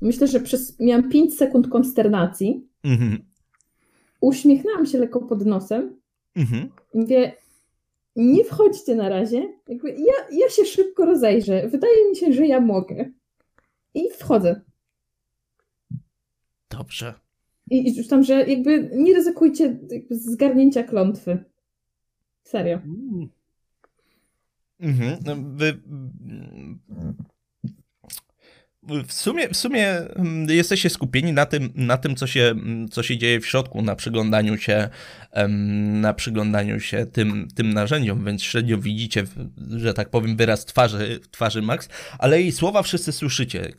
myślę, że przez, miałam 5 sekund konsternacji. Mhm. Uśmiechnęłam się lekko pod nosem. Mhm. Mówię, nie wchodźcie na razie. Jakby ja, ja się szybko rozejrzę. Wydaje mi się, że ja mogę. I wchodzę. Dobrze. I, i już tam, że jakby nie ryzykujcie jakby zgarnięcia klątwy. Serio. Mm. Mhm. No, Wy... W sumie, w sumie mm, jesteście skupieni na tym, na tym co, się, mm, co się dzieje w środku, na przyglądaniu się, na przyglądaniu się tym, tym narzędziom, więc średnio widzicie, że tak powiem, wyraz twarzy, twarzy Max, ale jej słowa wszyscy słyszycie.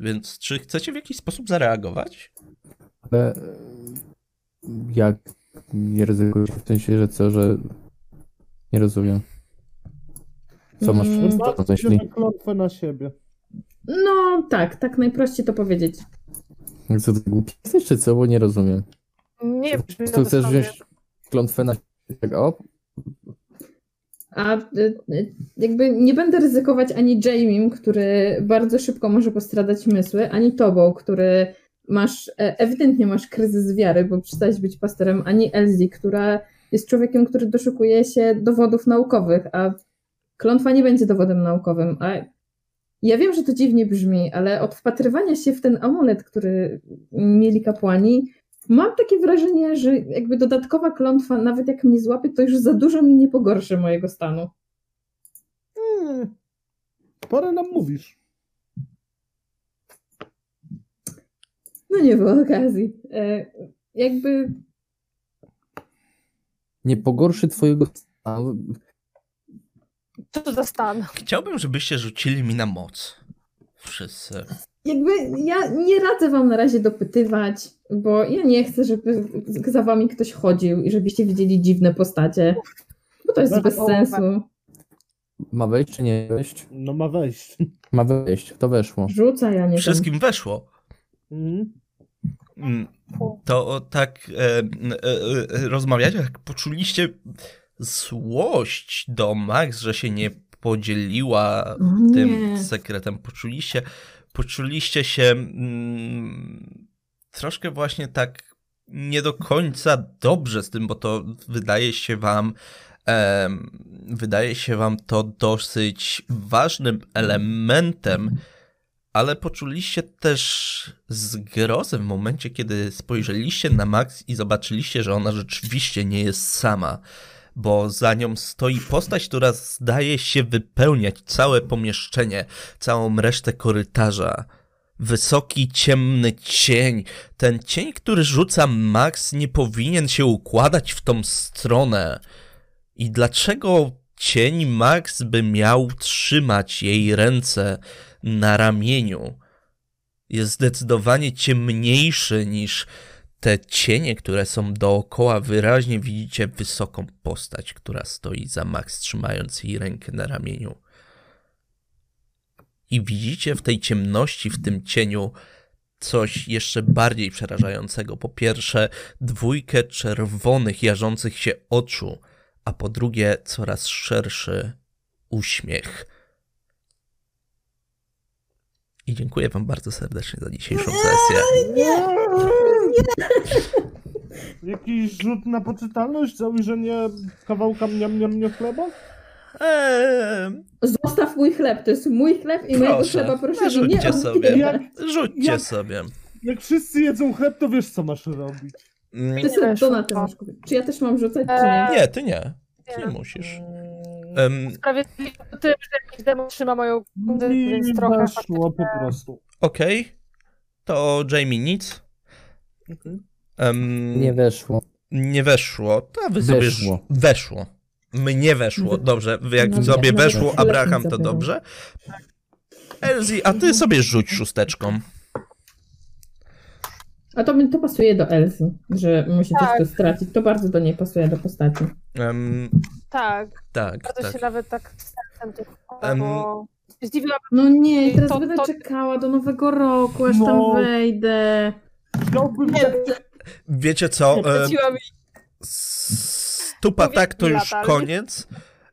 Więc czy chcecie w jakiś sposób zareagować? Ale jak nie ryzykujesz w sensie, że co, że nie rozumiem. Co masz Mm. na myśli? klątwę na siebie. No tak, tak najprościej to powiedzieć. Co ty głupi jesteś, czy co? Bo nie rozumiem. Nie brzmi to chcesz wziąć klątwę na tak o? A y, y, jakby nie będę ryzykować ani Jamiem, który bardzo szybko może postradać zmysły, ani tobą, który masz, e, ewidentnie masz kryzys wiary, bo przestałeś być pastorem, ani Elsie, która jest człowiekiem, który doszukuje się dowodów naukowych, a klątwa nie będzie dowodem naukowym. A ja wiem, że to dziwnie brzmi, ale od wpatrywania się w ten amulet, który mieli kapłani, Mam takie wrażenie, że jakby dodatkowa klątwa, nawet jak mnie złapie, to już za dużo mi nie pogorszy mojego stanu. Mm. Parę nam mówisz. No nie było okazji. E, jakby Nie pogorszy twojego stanu. Co to za stan? Chciałbym, żebyście rzucili mi na moc. Wszyscy. Jakby ja nie radzę wam na razie dopytywać, bo ja nie chcę, żeby za wami ktoś chodził i żebyście widzieli dziwne postacie, bo to jest bez Połowę. sensu. ma wejść czy nie wejść? No ma wejść. Ma wejść, to weszło. Rzuca, ja nie Wszystkim weszło. Mhm. Mm, To tak e, e, e, rozmawiacie, jak poczuliście złość do Max, że się nie podzieliła wiem. tym Nie. sekretem. Poczuliście, poczuliście się mm, troszkę właśnie tak nie do końca dobrze z tym, bo to wydaje się wam wydaje się wam to dosyć ważnym elementem, ale poczuliście też zgrozę w momencie, kiedy spojrzeliście na Max i zobaczyliście, że ona rzeczywiście nie jest sama, bo za nią stoi postać, która zdaje się wypełniać całe pomieszczenie, całą resztę korytarza. Wysoki, ciemny cień. Ten cień, który rzuca Max, nie powinien się układać w tą stronę. I dlaczego cień Max by miał trzymać jej ręce na ramieniu? Jest zdecydowanie ciemniejszy niż te cienie, które są dookoła. Wyraźnie widzicie wysoką postać, która stoi za Max, trzymając jej rękę na ramieniu. I widzicie w tej ciemności, w tym cieniu, coś jeszcze bardziej przerażającego. Po pierwsze, dwójkę czerwonych, jarzących się oczu, a po drugie, coraz szerszy uśmiech. I dziękuję Wam bardzo serdecznie za dzisiejszą sesję. Jakiś rzut na poczytalność za ujrzenie kawałka mniam, mniam, mniam chleba? Eee, Zostaw mój chleb, to jest mój chleb i mojego proszę, chleba proszę mi nie sobie. odbierać. Rzućcie Jak- sobie. Jak wszyscy jedzą chleb, to wiesz, co masz robić. Mm, Ty sobie to na tym masz kupić. Czy ja też mam rzucać, czy nie? Nie, ty nie. Ty nie musisz. Em, Sprawiedliwie o tym, że jakiś demon trzyma moją kundę, więc trochę weszło po prostu. Okej. To Jamie nic. Em, Nie weszło. nie weszło. To wy sobie. Weszło. Weszło. Mnie weszło. Wy- Dobrze. Jak No sobie nie, weszło nawet Abraham, to dobrze. Elzi, a ty sobie rzuć szósteczką. A to, to pasuje do Elzy, że musi Tak. coś tu stracić. To bardzo do niej pasuje do postaci. Em, Tak, tak, bardzo się tak. nawet tak sercem Em, bo No nie, teraz To- będę to- czekała do nowego roku, aż No. tam wejdę. Wiecie co? e, Stupa tak, to już koniec.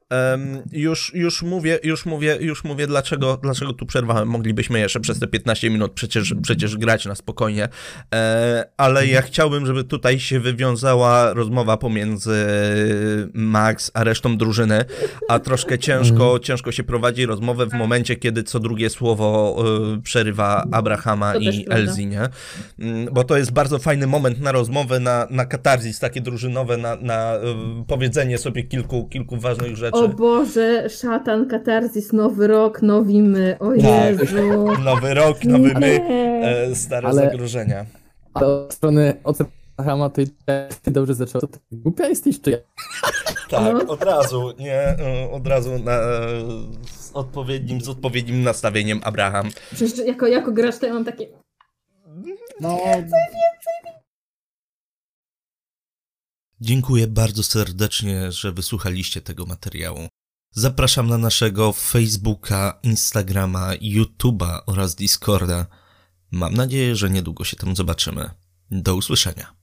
Em, już, już mówię, już mówię, już mówię, dlaczego, dlaczego tu przerwałem. Moglibyśmy jeszcze przez te 15 minut przecież, przecież grać na spokojnie. E, ale ja chciałbym, żeby tutaj się wywiązała rozmowa pomiędzy Max a resztą drużyny, a troszkę ciężko, ciężko się prowadzi rozmowę w momencie, kiedy co drugie słowo e, przerywa Abrahama To i. Elzi, nie? Mm, Bo to jest bardzo fajny moment na rozmowę, na, na katarzis takie drużynowe, na, na y, powiedzenie sobie kilku, kilku ważnych rzeczy. O Boże, szatan, katarzis, nowy rok, nowi my. O Tak. Jezu. Nowy rok, nowy my, e, stare Ale- zagrożenia. Ale od strony od Abrahama to i ty dobrze zaczął. To ty głupia jesteś, czy ja? Tak, No. od razu, nie, y, od razu na, e, z odpowiednim, z odpowiednim nastawieniem Abraham. Przecież jako, jako gracz to ja mam takie... No, Dziękuję bardzo serdecznie, że wysłuchaliście tego materiału. Zapraszam na naszego Facebooka, Instagrama, YouTube'a oraz Discorda. Mam nadzieję, że niedługo się tam zobaczymy. Do usłyszenia.